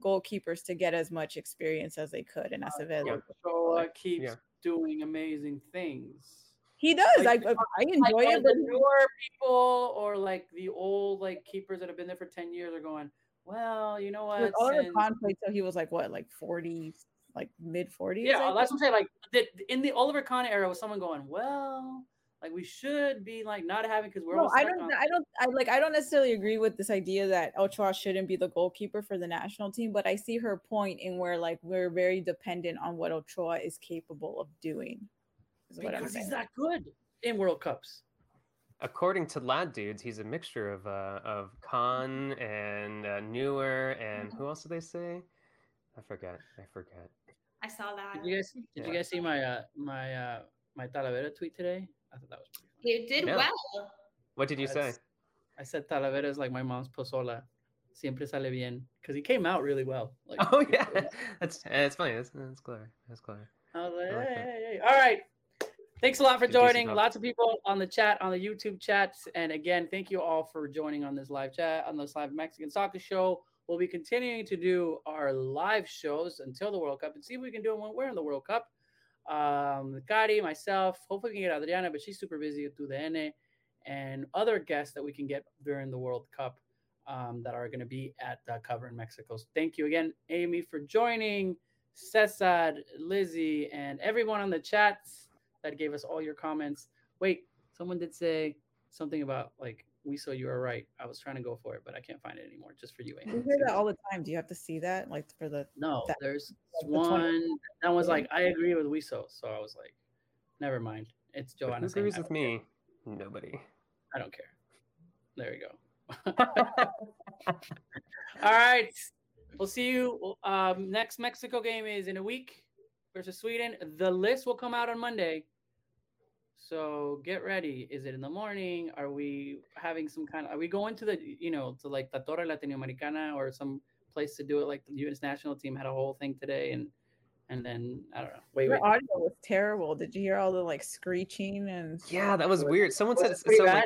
goalkeepers to get as much experience as they could in uh, Acevedo. Ochoa keeps Yeah. doing amazing things. He does. Like- I, I enjoy all it, the newer people or like the old like keepers that have been there for 10 years are going well you know what Like Oliver since- Kahn played till he was like what, like forty, like mid forties. yeah that's what i'm saying like the, in the oliver Kahn era was someone going well like we should be like not having because we're No, all I don't. on- I don't. I like. I don't necessarily agree with this idea that Ochoa shouldn't be the goalkeeper for the national team, but I see her point in where like we're very dependent on what Ochoa is capable of doing. Is what I'm because saying. he's that good in world cups According to lad dudes, he's a mixture of uh, of Kahn and uh, Neuer and who else did they say? I forget. I forget. I saw that. did you guys did you guys see my uh my uh my Talavera tweet today i thought that was pretty funny You did Yeah. well. What did you say? I said Talavera is like my mom's pozola. Siempre sale bien. Because he came out really well. Like, [laughs] Oh yeah, that's that's funny. That's that's clever. That's clever. I was like, I like hey, hey, hey. All right. Thanks a lot for joining. Lots of people on the chat, on the YouTube chats. And again, thank you all for joining on this live chat, on this live Mexican soccer show. We'll be continuing to do our live shows until the World Cup and see if we can do them when we're in the World Cup. Um, Kari, myself, hopefully we can get Adriana, but she's super busy with the N. and other guests that we can get during the World Cup um, that are going to be at the cover in Mexico. So thank you again, Amy, for joining. Cesar, Lizzie, and everyone on the chats that gave us all your comments. Wait, someone did say something about like we saw you were right. I was trying to go for it, but I can't find it anymore. Just for you, Amy. We hear that all the time. Do you have to see that, like for the? No, that- there's like the 20 one that was like, I agree with Wiso. So I was like, never mind. It's But Joanna. Who agrees with don't care. me? Nobody. I don't care. There you go. [laughs] [laughs] All right. We'll see you. Um, next Mexico game is in a week versus Sweden. The list will come out on Monday. So get ready. Is it in the morning? Are we having some kind of, are we going to the, you know, to like the Torre Latinoamericana or some place to do it? Like the U.S. national team had a whole thing today. And, and then, I don't know. Wait, wait. Your audio was terrible. Did you hear all the like screeching and? Yeah, that was weird. Someone Was said it it's pretty so like,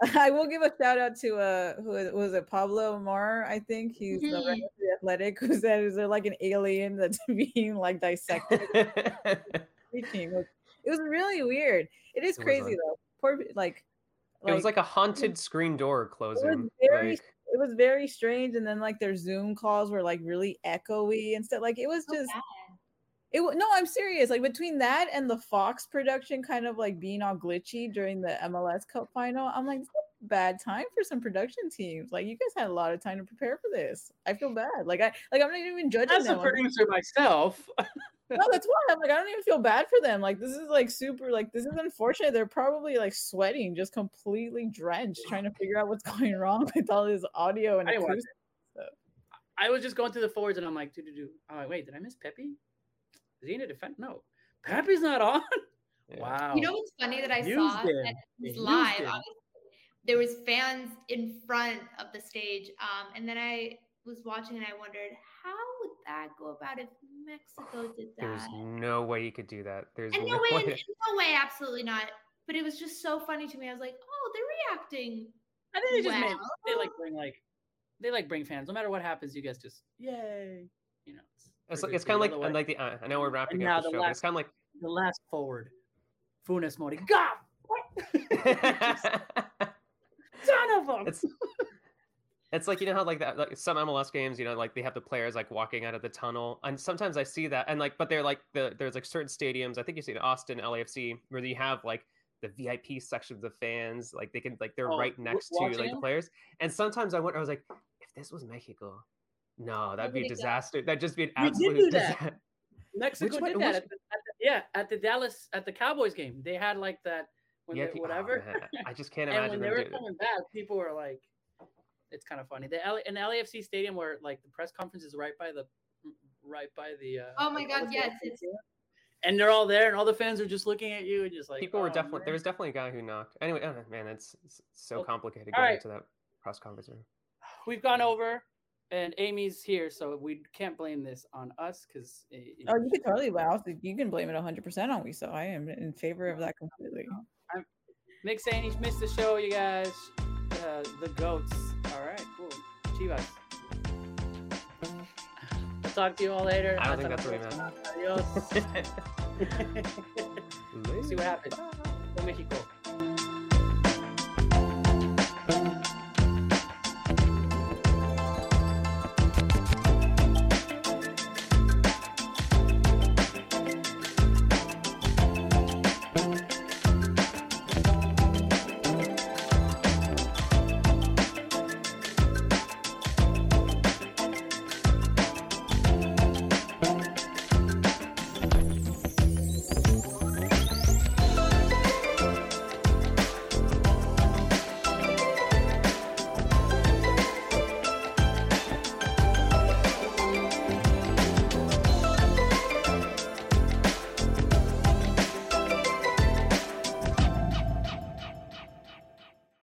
[laughs] I will give a shout out to uh who is- was it Pablo Maurer I think he's the Mhm. rep of the athletic who said is there like an alien that's [laughs] being like dissected [laughs] screeching. Was, it was really weird. It is It crazy odd. though. Poor pe- like it was like a haunted screen door closing. It was very Like, it was very strange and then like their Zoom calls were like really echoey and stuff. Like it was So just bad. it wa- no, I'm serious. Like between that and the Fox production kind of like being all glitchy during the MLS Cup final, I'm like, "This is a bad time for some production teams. Like you guys had a lot of time to prepare for this. I feel bad. Like I like I'm not even judging As a them. I'm- producer myself, [laughs] no, that's why I'm like I don't even feel bad for them. Like this is like super like this is unfortunate. They're probably like sweating, just completely drenched, trying to figure out what's [laughs] going wrong with all this audio and I didn't watch acoustic. I was just going through the forwards and I'm like, do do do. I'm like, wait, did I miss Pepe? Is he in a defense? No, Pepe's not on. [laughs] yeah. Wow. You know what's funny that I Used saw him. that They was live. him. There was fans in front of the stage, um, and then I was watching and I wondered how would that go about if Mexico [sighs] did that? There's no way you could do that. There's And no no way, [laughs] way. no way, absolutely not. But it was just so funny to me. I was like, oh, they're reacting. I think they just made, they like bring like they like bring fans. No matter what happens, you guys just yay. You know, It's for like it's kind of like and like the uh, I know we're wrapping now up the the show, but last- it's kind of like the last forward, Funes Mori. God, son [laughs] [laughs] of a. it's it's like you know how like that like some MLS games, you know, like they have the players like walking out of the tunnel, and sometimes I see that, and like, but they're like the there's like certain stadiums. I think you see in Austin, LAFC, where you have like the VIP sections of the fans, like they can like they're Oh, right w- next to like the players, and sometimes I wonder, I was like, if this was Mexico, no, that'd be a would disaster. That'd just be an absolute [laughs] disaster. Mexico Which did that. which- At the, at the, yeah, at the Dallas at the Cowboys game, they had like that when Yeah, they, oh, whatever. I just can't [laughs] and imagine when they were coming back, people were like, "It's kind of funny." The L- in the LAFC stadium where like the press conference is right by the right by the. Uh, Oh my the God, Dallas yes, it's- And they're all there, and all the fans are just looking at you and just like. People were "Oh, definitely there was definitely a guy who knocked. Anyway, oh, man, it's, it's so Well, complicated all going right. into that press conference room. We've gone over, and Amy's here, so we can't blame this on us because. Oh, you can totally wow. You can blame it 100 percent on we. So I am in favor of that completely. Nick saying he missed the show, you guys. Uh, the goats. All right, cool. Chivas. I'll talk to you all later. I don't think that's what he meant. Adios. [laughs] See what happens. Mexico.